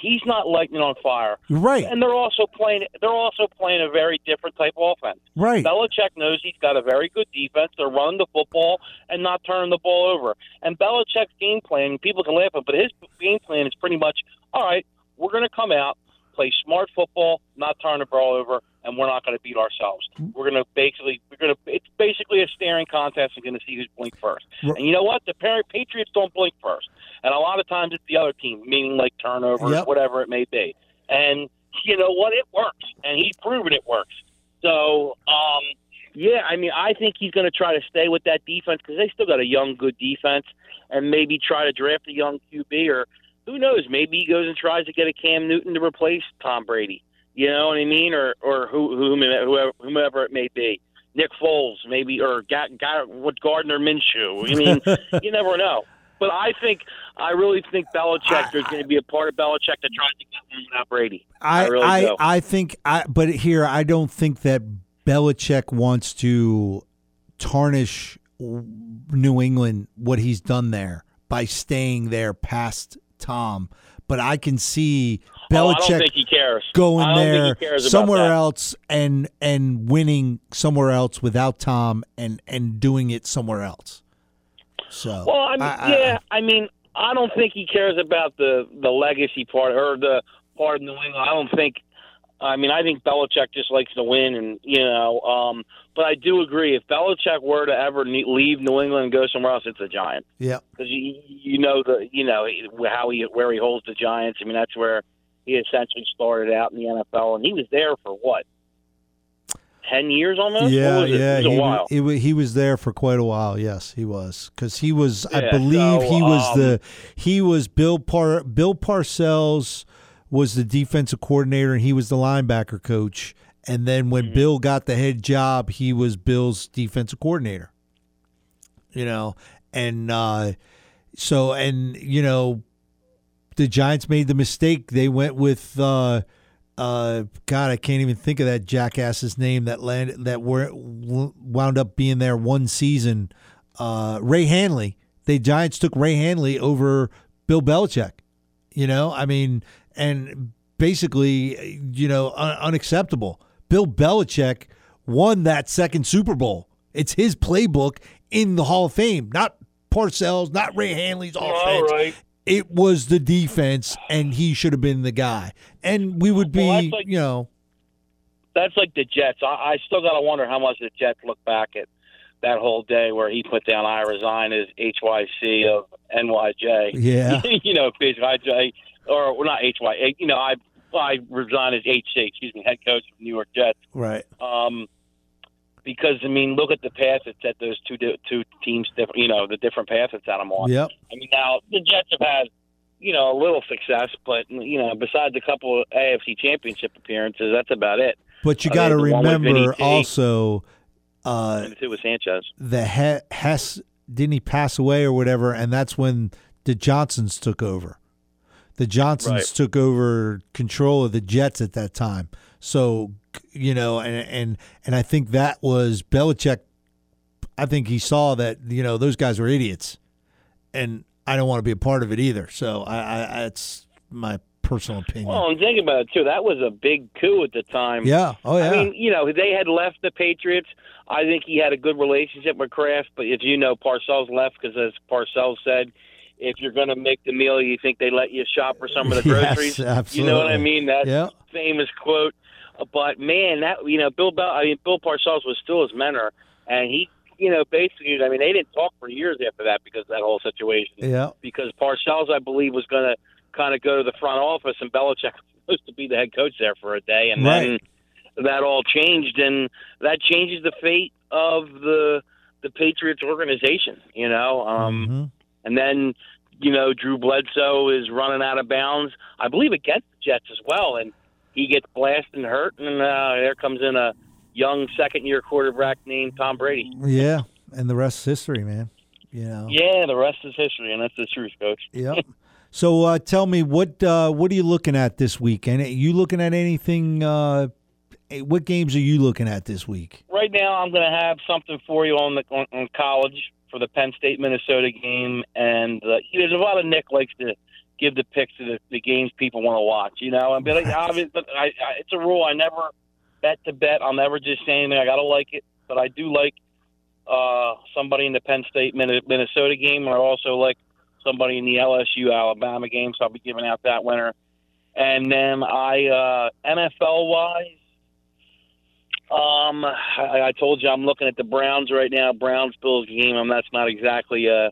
he's not lighting on fire. Right, And they're also playing. They're also playing a very different type of offense. right. Belichick knows he's got a very good defense. They're running the football and not turning the ball over. And Belichick's game plan, people can laugh at, but his game plan is pretty much all right. We're going to come out, play smart football, not turn the ball over, and we're not going to beat ourselves. We're going to basically, we're going to. It's basically a staring contest and going to see who's blink first. Right. And you know what? The Patriots don't blink first, and a lot of times it's the other team, meaning like turnovers, Yep. whatever it may be. And you know what? It works, and he's proven it works. So, um, yeah, I mean, I think he's going to try to stay with that defense because they still got a young, good defense, and maybe try to draft a young QB or who knows? Maybe he goes and tries to get a Cam Newton to replace Tom Brady. You know what I mean? Or or who, whomever, whomever it may be. Nick Foles, maybe, or got got what Gardner Minshew. I mean, <laughs> you never know. But I think, I really think Belichick. There's going to be a part of Belichick that tries to get one without Brady. I I really I. I think I but here I don't think that Belichick wants to tarnish New England what he's done there by staying there past Tom. But I can see Belichick think he cares. going I there think he cares somewhere else and and winning somewhere else without Tom and and doing it somewhere else. So Well, I mean, I- I- yeah, I mean, I don't think he cares about the the legacy part or the part of New England. I don't think. I mean, I think Belichick just likes to win, and you know. Um, but I do agree if Belichick were to ever leave New England and go somewhere else, it's a Giant yeah. because you, you know the you know how he where he holds the Giants. I mean, that's where he essentially started out in the NFL, and he was there for what ten years almost. Yeah, it? yeah, it was he, while. he he was there for quite a while. Yes, he was because he was. I believe so, he was um, the he was Bill Par Bill Parcells was the defensive coordinator and he was the linebacker coach. And then when Mm-hmm. Bill got the head job, he was Bill's defensive coordinator. You know, and uh, so and you know, the Giants made the mistake. They went with. Uh, uh god i can't even think of that jackass's name that landed that were wound up being there one season uh ray handley the giants took ray handley over bill belichick you know i mean and basically you know un- unacceptable bill belichick won that second super bowl it's his playbook in the hall of fame not parcells not ray handley's offense All right. It was the defense, and he should have been the guy. And we would be, Well, that's like- you know, that's like the Jets. I, I still got to wonder how much the Jets look back at that whole day where he put down I resign as HYC of NYJ. yeah, <laughs> you know, HYJ or well, not HY. You know, I I resign as HC. Excuse me, head coach of New York Jets. right, Um, because I mean, look at the path that set those two two teams different. You know, the different paths that set them on. yep, I mean, now the Jets have had, you know, a little success, but you know, besides a couple of AFC Championship appearances, that's about it. but you got to mean, the one with remember also uh, two with Sanchez. the he- Hess didn't he pass away or whatever, and that's when the Johnsons took over. The Johnsons Right. took over control of the Jets at that time. So you know, and and and I think that was Belichick. I think he saw that you know those guys were idiots, and I don't want to be a part of it either. So I, I that's my personal opinion. Well, and think about it too. That was a big coup at the time. yeah. Oh yeah. I mean, you know, they had left the Patriots. I think he had a good relationship with Kraft, but if you know, Parcells left because, as Parcells said, if you're going to make the meal, you think they let you shop for some of the <laughs> groceries. Yes, absolutely. You know what I mean? That yeah. famous quote. But man, that you know, Bill Bell. I mean, Bill Parcells was still his mentor, and he, you know, basically, I mean, they didn't talk for years after that because of that whole situation. Yeah. Because Parcells, I believe, was going to kind of go to the front office, and Belichick <laughs> was supposed to be the head coach there for a day, and Right. then that all changed, and that changes the fate of the the Patriots organization. You know, um, Mhm. and then you know, Drew Bledsoe is running out of bounds. I believe against the Jets as well, and he gets blasted and hurt, and uh, there comes in a young second year quarterback named Tom Brady. Yeah, and the rest is history, man. You know. Yeah, the rest is history, and that's the truth, Coach. Yep. So uh, tell me what uh, what are you looking at this week? And you looking at anything? Uh, what games are you looking at this week? Right now, I'm going to have something for you on the on, on college for the Penn State Minnesota game, and uh, there's a lot of Nick likes to give the picks to the, the games people want to watch. You know, and be like, obviously, but I, I, it's a rule. I never bet to bet. I'll never just say anything. I got to like it, but I do like uh, somebody in the Penn State Minnesota game, or also like somebody in the LSU Alabama game. So I'll be giving out that winner. And then I uh, NFL wise, um, I, I told you I'm looking at the Browns right now. Browns Bills game. and that's not exactly a,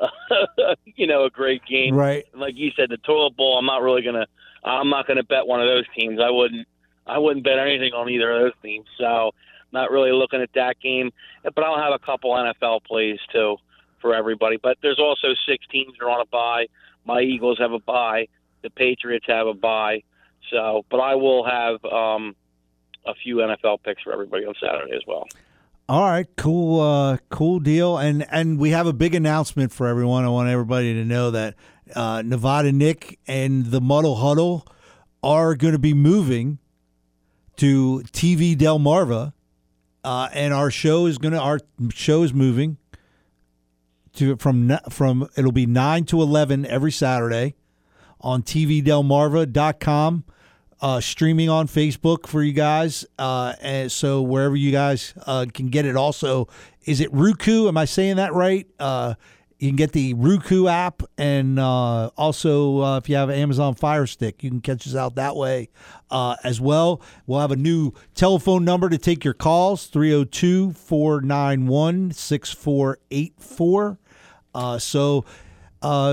<laughs> you know, a great game. Right. Like you said, the toilet bowl. I'm not really gonna. I'm not gonna bet one of those teams. I wouldn't. I wouldn't bet anything on either of those teams. So not really looking at that game. But I'll have a couple NFL plays too for everybody. But there's also six teams that are on a bye. My Eagles have a bye. The Patriots have a bye. So, but I will have um, a few NFL picks for everybody on Saturday as well. All right, cool, uh, cool deal, and and we have a big announcement for everyone. I want everybody to know that uh, Nevada Nick and the Muddle Huddle are going to be moving to TV Delmarva, uh, and our show is going to our show is moving to from from it'll be nine to eleven every Saturday on TVDelmarva.com uh, streaming on Facebook for you guys. Uh, and so wherever you guys uh, can get it. Also, is it Roku? Am I saying that right? Uh, you can get the Roku app, and uh, also uh, if you have Amazon Fire Stick, you can catch us out that way as well. We'll have a new telephone number to take your calls 302 491 6484. So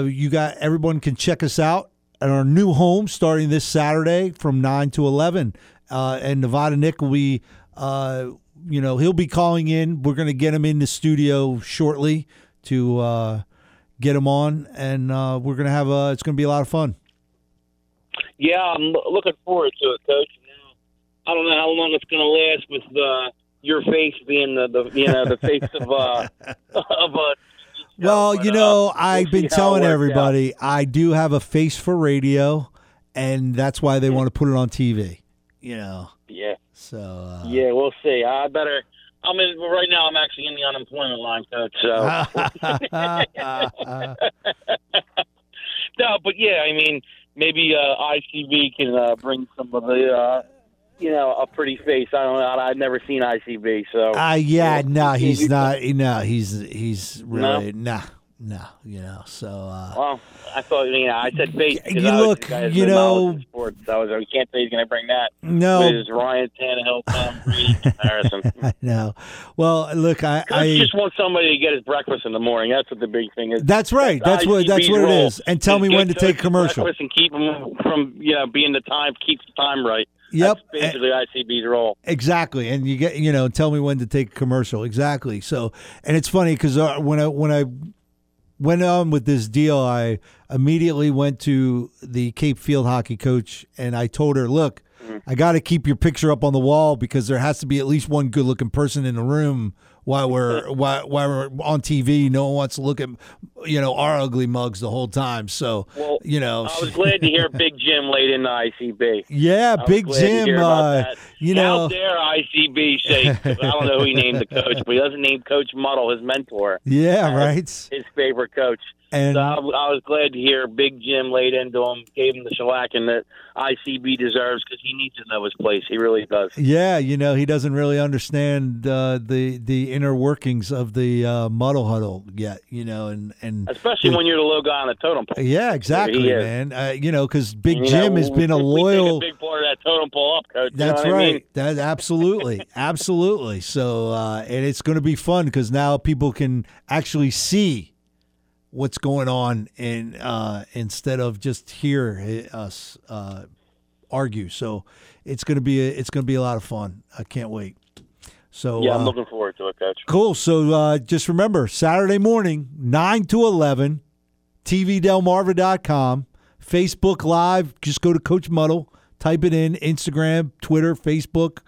you got everyone can check us out at our new home starting this Saturday from 9 to 11. Uh, and Nevada Nick will be, uh, you know, he'll be calling in. We're going to get him in the studio shortly to uh, get him on. And uh, we're going to have a, it's going to be a lot of fun. Yeah, I'm looking forward to it, Coach. I don't know how long it's going to last with uh, your face being the, the you know the face of uh, <laughs> of uh, well, you know, uh, I've we'll been telling everybody out. I do have a face for radio, and that's why they want to put it on TV. You know. Yeah. So. Uh, yeah, we'll see. I better. I'm in right now. I'm actually in the unemployment line, coach. So. <laughs> <laughs> no, but yeah, I mean, maybe uh, ICB can uh, bring some of the uh, you know, a pretty face. I don't know. I've never seen ICB, so. Uh, yeah, no, he's <laughs> not. No, he's he's really no? nah. No, you know, so. Uh, well, I thought, you know, I said face. You look, you know. Sports, I was, we can't say he's going to bring that. No. With his Ryan Tannehill, Tom <laughs> Brady comparison. <laughs> I know. Well, look, I, I just want somebody to get his breakfast in the morning. That's what the big thing is. That's right. That's what that's what it is. And tell me when to take commercial. And keep him from, you know, being the time, keep the time right. Yep. That's basically ICB's role. Exactly, and you get you know tell me when to take a commercial. Exactly. So, and it's funny because uh, when I when I went on with this deal, I immediately went to the Cape Field hockey coach and I told her, look. Mm-hmm. I got to keep your picture up on the wall because there has to be at least one good looking person in the room while <laughs> we're while, while we're on TV. No one wants to look at you know our ugly mugs the whole time. So well, you know, I was glad to hear <laughs> Big Jim laid in the ICB. Yeah, Big Jim. Uh, you know, how dare ICB say? I don't know who he named the coach, but he doesn't name Coach Muddle his mentor. <laughs> Yeah, right. His favorite coach. And so I, I, was glad to hear Big Jim laid into him, gave him the shellacking that ICB deserves because he needs to know his place. He really does. Yeah, you know, he doesn't really understand uh, the the inner workings of the uh, muddle huddle yet. You know, and and especially when you're the low guy on the totem pole. Yeah, exactly, man. Uh, you know, because Big Jim know, has been a loyal a big part of that totem pole up, coach. That's you know right. I mean? That absolutely, <laughs> absolutely. So, uh, and it's going to be fun because now people can actually see what's going on and uh, instead of just hear us uh, argue. So it's gonna be a, it's gonna be a lot of fun. I can't wait. So yeah, I'm uh, looking forward to it, Coach. Cool. So uh, just remember Saturday morning, nine to eleven, tvdelmarva.com, Facebook Live. Just go to Coach Muddle, type it in, Instagram, Twitter, Facebook,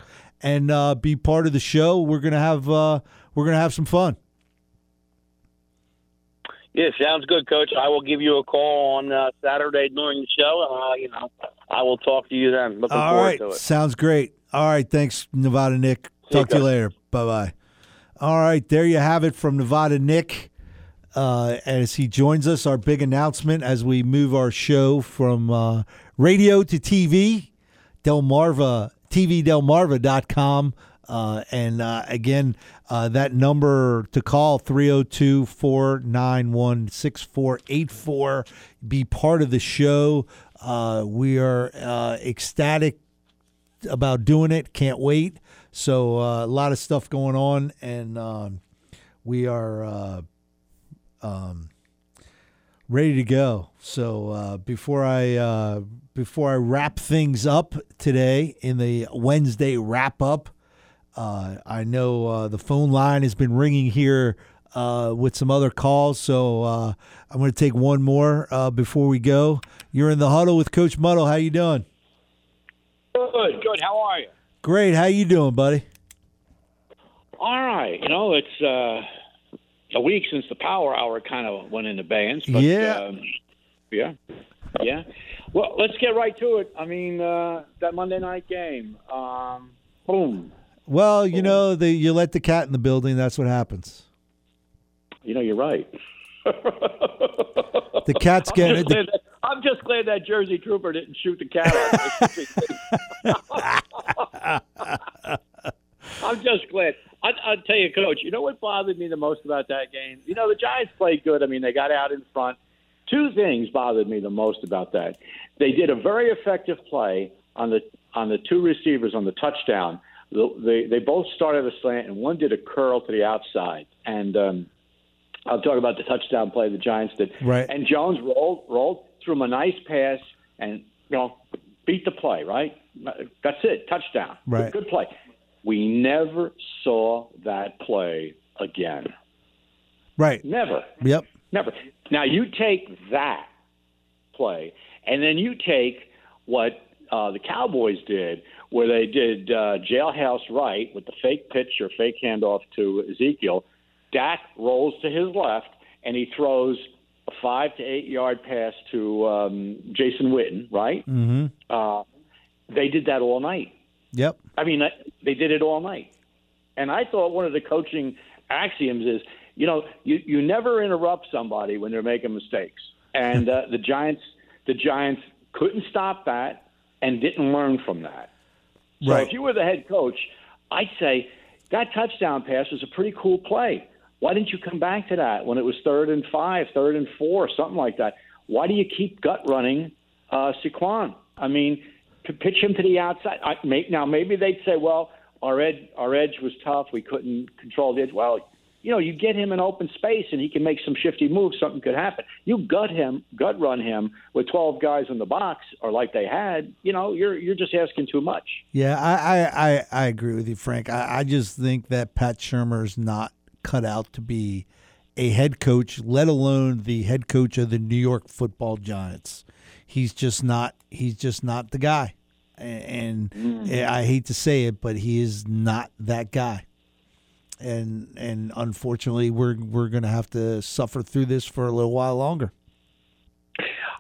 and uh, be part of the show. We're gonna have uh, we're gonna have some fun. Yeah, sounds good, Coach. I will give you a call on uh, Saturday during the show. Uh, you know, I will talk to you then. Looking All forward right, to it. sounds great. All right, thanks, Nevada Nick. Talk to you later. Bye bye. All right, there you have it from Nevada Nick. Uh, as he joins us, our big announcement as we move our show from uh, radio to TV, Delmarva, tvdelmarva.com. Uh, and uh, again, uh, that number to call 302 491 6484. Be part of the show. Uh, we are uh, ecstatic about doing it. Can't wait. So uh, a lot of stuff going on, and um, we are um, ready to go. So before I before I wrap things up today in the Wednesday wrap up, uh, I know uh, the phone line has been ringing here uh, with some other calls. So uh, I'm going to take one more uh, before we go. You're in the huddle with Coach Muddle. How you doing? Good, good. How are you? Great. How you doing, buddy? All right. You know, it's uh, a week since the Power Hour kind of went into bands. But, Yeah. Um, yeah. Yeah. Well, let's get right to it. I mean, uh, that Monday night game. Um, boom. Well, you know, the, you let the cat in the building. That's what happens. You know, you're right. <laughs> The cat's I'm getting just, that, I'm just glad that Jersey Trooper didn't shoot the cat. <laughs> I'm just glad. I, I'll tell you, Coach. You know what bothered me the most about that game? You know, the Giants played good. I mean, they got out in front. Two things bothered me the most about that. They did a very effective play on the on the two receivers on the touchdown. The, they they both started a slant, and one did a curl to the outside. And um, I'll talk about the touchdown play the Giants did. Right. And Jones rolled rolled threw him a nice pass, and you know beat the play. Right. That's it. Touchdown. Right. Good, good play. We never saw that play again. Right. Never. Yep. Never. Now you take that play, and then you take what uh, the Cowboys did, where they did uh, jailhouse right with the fake pitch or fake handoff to Ezekiel. Dak rolls to his left, and he throws a five to eight yard pass to um, Jason Witten. Right? Mm-hmm. Uh, they did that all night. Yep. I mean, they did it all night. And I thought one of the coaching axioms is, you know, you, you never interrupt somebody when they're making mistakes. And <laughs> uh, the Giants, the Giants couldn't stop that and didn't learn from that. So Right. if you were the head coach, I'd say that touchdown pass was a pretty cool play. Why didn't you come back to that when it was third and five, third and four, something like that? Why do you keep gut running uh, Saquon? I mean, to pitch him to the outside. I, may, now maybe they'd say, well, our edge, our edge was tough. We couldn't control the edge. Well, you know, you get him in open space and he can make some shifty moves. Something could happen. You gut him, gut run him with 12 guys in the box, or like they had. You know, you're you're just asking too much. Yeah, I, I, I, I agree with you, Frank. I, I just think that Pat Shurmur's not cut out to be a head coach, let alone the head coach of the New York Football Giants. He's just not. He's just not the guy, and mm. I hate to say it, but he is not that guy. And and unfortunately, we're we're gonna have to suffer through this for a little while longer.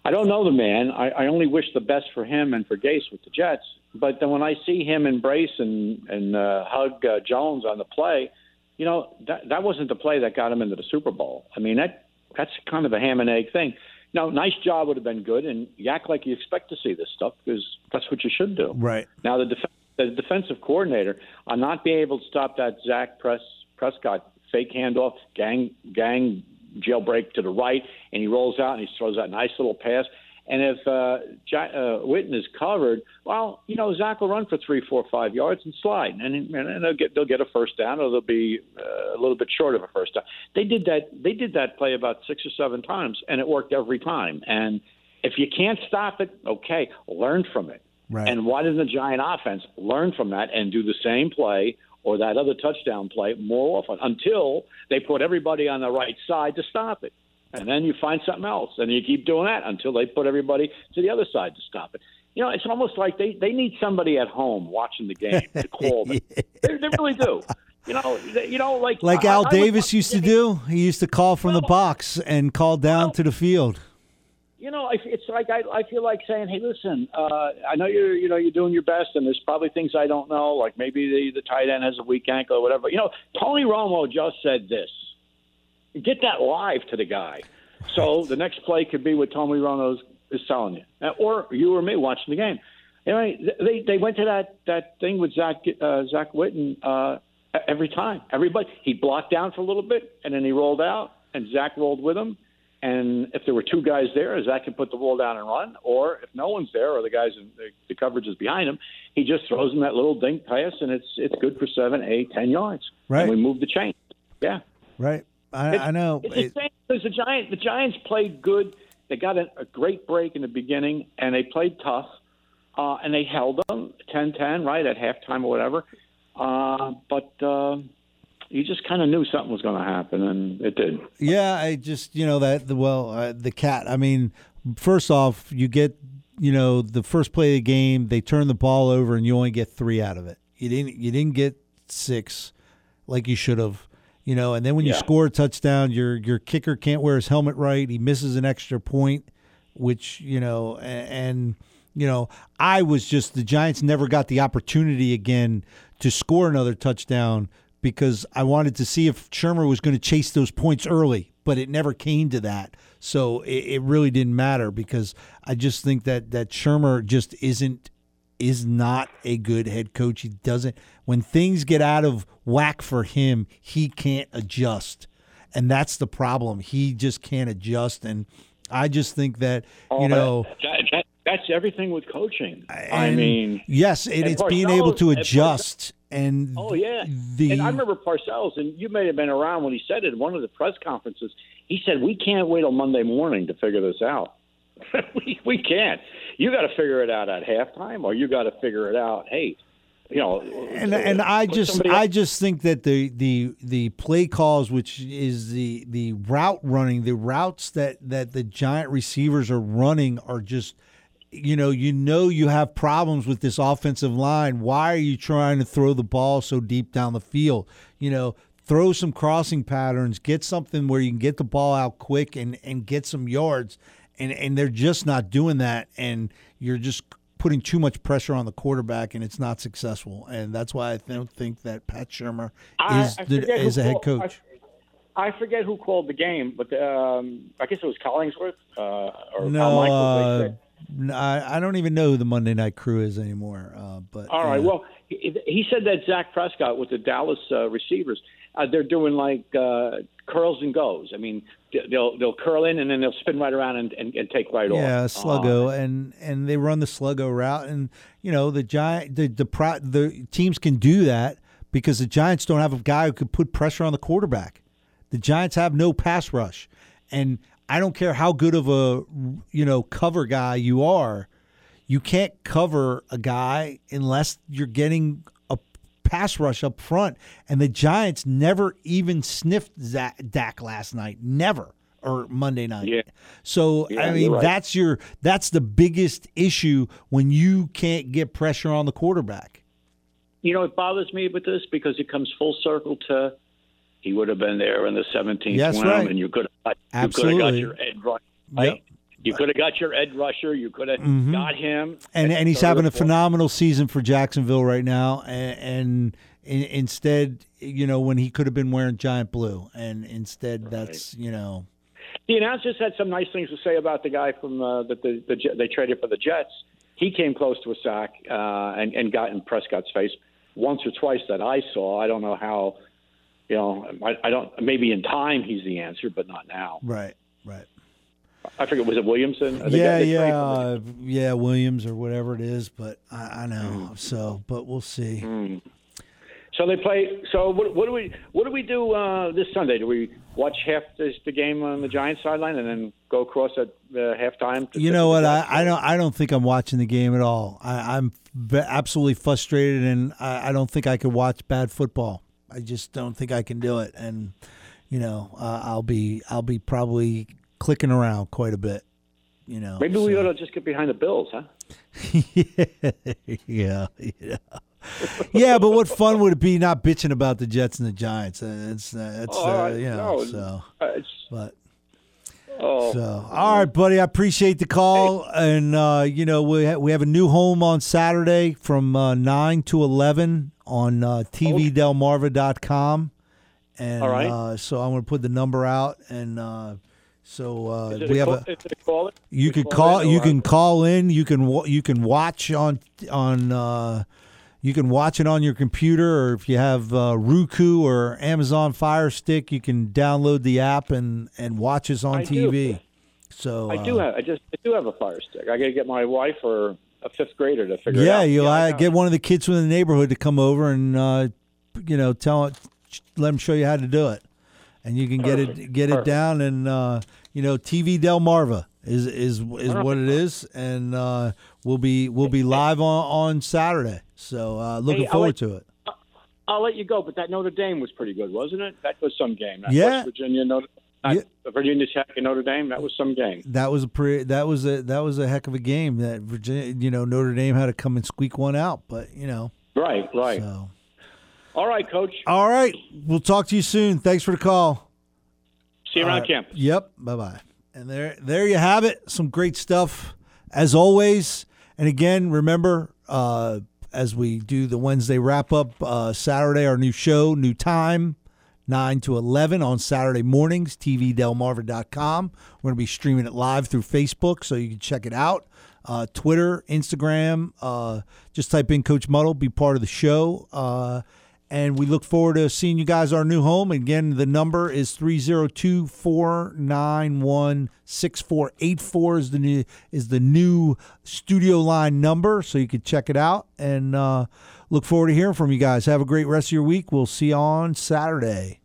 I don't know the man. I, I only wish the best for him and for Gase with the Jets. But then when I see him embrace and and uh, hug uh, Jones on the play, you know that that wasn't the play that got him into the Super Bowl. I mean that that's kind of a ham and egg thing. Now, nice job would have been good, and you act like you expect to see this stuff because that's what you should do. Right. Now, the, def- the defensive coordinator on not being able to stop that Zach Press Prescott fake handoff, gang gang jailbreak to the right, and he rolls out and he throws that nice little pass. And if uh, uh, Witten is covered, well, you know Zach will run for three, four, five yards and slide, and, and they'll get they'll get a first down, or they'll be uh, a little bit short of a first down. They did that. They did that play about six or seven times, and it worked every time. And if you can't stop it, okay, learn from it. Right. And why doesn't the Giant offense learn from that and do the same play or that other touchdown play more often until they put everybody on the right side to stop it? and then you find something else, and you keep doing that until they put everybody to the other side to stop it. You know, it's almost like they, they need somebody at home watching the game to <laughs> call them. yeah. they, they really do. You know, you know, like like Al I, Davis used to do. He used to call from well, the box and call down well, to the field. You know, it's like I, I feel like saying, "Hey, listen, uh, I know you're, you know, you're doing your best, and there's probably things I don't know, like maybe the the tight end has a weak ankle or whatever." You know, Tony Romo just said this. Get that live to the guy. So the next play could be what Tony Romo is telling you, or you or me watching the game. Anyway, they they went to that that thing with Zach uh, Zach Witten uh, every time. Everybody he blocked down for a little bit, and then he rolled out, and Zach rolled with him. And if there were two guys there, Zach can put the ball down and run. Or if no one's there, or the guys in the, the coverage is behind him, he just throws him that little dink pass, and it's it's good for seven, eight, ten yards. Right. And we move the chain. Yeah. Right. I, I know. It's it, the same because the Giants. The Giants played good. They got a, a great break in the beginning, and they played tough, uh, and they held them 10-10, right at halftime or whatever. Uh, but uh, you just kind of knew something was going to happen, and it did. Yeah, I just you know that the well uh, the cat. I mean, first off, you get you know the first play of the game, they turn the ball over, and you only get three out of it. You didn't you didn't get six like you should have you know, and then when you score a touchdown, your your kicker can't wear his helmet right. He misses an extra point, which you know, and, and you know, I was just the Giants never got the opportunity again to score another touchdown because I wanted to see if Shurmur was going to chase those points early, but it never came to that. So it, it really didn't matter because I just think that that Shurmur just isn't is not a good head coach. He doesn't when things get out of whack for him, he can't adjust. And that's the problem. He just can't adjust and I just think that, oh, you know, that, that, that's everything with coaching. I mean, yes, and, it's being able to adjust. And oh yeah, the, and I remember Parcells, and you may have been around when he said it in one of the press conferences. He said, "We can't wait till Monday morning to figure this out." <laughs> we we can't. You got to figure it out at halftime, or you got to figure it out. Hey, you know. And and uh, I just I just think that the the the play calls, which is the the route running, the routes that that the giant receivers are running, are just. You know, you know you have problems with this offensive line. Why are you trying to throw the ball so deep down the field? You know, throw some crossing patterns, get something where you can get the ball out quick and, and get some yards and and they're just not doing that, and you're just putting too much pressure on the quarterback, and it's not successful. And that's why I don't think that Pat Shurmur is I, I the, is a head coach. I, I, forget who called the game, but um, I guess it was Collinsworth uh, or no. Uh, I, I don't even know who the Monday Night Crew is anymore. Uh, but all right, well, he, he, said that Zach Prescott with the Dallas uh, receivers, uh, they're doing like uh, curls and goes. I mean, they'll they'll curl in and then they'll spin right around and, and, and take right yeah, off. Yeah, sluggo, uh, and and they run the sluggo route, and you know the giant the the pro, the teams can do that because the Giants don't have a guy who could put pressure on the quarterback. The Giants have no pass rush, and I don't care how good of a you know cover guy you are, you can't cover a guy unless you're getting a pass rush up front, and the Giants never even sniffed Dak last night. Never or Monday night. Yeah. So yeah, I mean right. that's your that's the biggest issue when you can't get pressure on the quarterback. You know, it bothers me with this because it comes full circle to he would have been there in the 17th yes, round, right. and you could have Absolutely. you could have got your Ed right. Yep. You could have got your edge rusher. You could have mm-hmm. got him. And and he's having a phenomenal season for Jacksonville right now. And, and in, instead, you know, when he could have been wearing giant blue, and instead, right. that's you know. The announcers had some nice things to say about the guy from uh, that the, the, they traded for the Jets. He came close to a sack uh, and and got in Prescott's face once or twice that I saw. I don't know how. You know, I, I don't. Maybe in time he's the answer, but not now. Right. Right. I forget was it Williamson? Yeah, yeah, uh, yeah, Williams or whatever it is. But I, I know. Mm. So, but we'll see. Mm. So they play. So what, what, do we what do we do uh, this Sunday? Do we watch half this, the game on the Giants sideline and then go across at uh, halftime? you know what? I, I don't. I don't think I'm watching the game at all. I, am absolutely frustrated, and I, I, don't think I could watch bad football. I just don't think I can do it. And you know, uh, I'll be I'll be probably clicking around quite a bit. You know, Maybe we ought to just get behind the Bills, huh? <laughs> yeah, yeah, yeah. But what fun would it be not bitching about the Jets and the Giants? Uh, It's uh, it's Oh, uh, you know no, so. Uh, it's, But oh, so all right, buddy. I appreciate the call, and uh, you know we ha- we have a new home on Saturday from uh, nine to eleven on uh, tvdelmarva.com, and All right. uh, so I'm going to put the number out, and uh, so uh, we have call, a. is it a call? You can call call. in You can call in. You can. You can watch on on. You can watch it on your computer, or if you have uh, Roku or Amazon Fire Stick, you can download the app and and watch us on I do. TV. So I do uh, have. I just. I do have a fire stick. I got to get my wife or a fifth grader to figure Yeah, it out. you. I I get one of the kids from the neighborhood to come over and uh, you know tell it, let them show you how to do it, and you can get it Perfect. get it down and uh, you know TV Delmarva is is is what it is, and uh, we'll be we'll be live on on Saturday. So uh, looking Hey, forward let- to it. I'll let you go, but that Notre Dame was pretty good, wasn't it? That was some game. That Yeah. West Virginia, Notre, not Yeah. Virginia Tech and Notre Dame. That was some game. That was a pre, that was a that was a heck of a game that Virginia you know Notre Dame had to come and squeak one out, but you know Right, right. so. All right, Coach. All right, we'll talk to you soon. Thanks for the call. See you around right. campus. Yep. Bye bye. And there, there you have it. Some great stuff as always. And again, remember uh, as we do the Wednesday wrap up, uh, Saturday our new show, new time, nine to eleven on Saturday mornings. TVDelmarva.com. We're going to be streaming it live through Facebook, so you can check it out. Uh, Twitter, Instagram. Uh, just type in Coach Muddle. Be part of the show. And we look forward to seeing you guys our new home. Again, the number is 302-491-6484 is the new is the new studio line number, so you can check it out and uh, look forward to hearing from you guys. Have a great rest of your week. We'll see you on Saturday.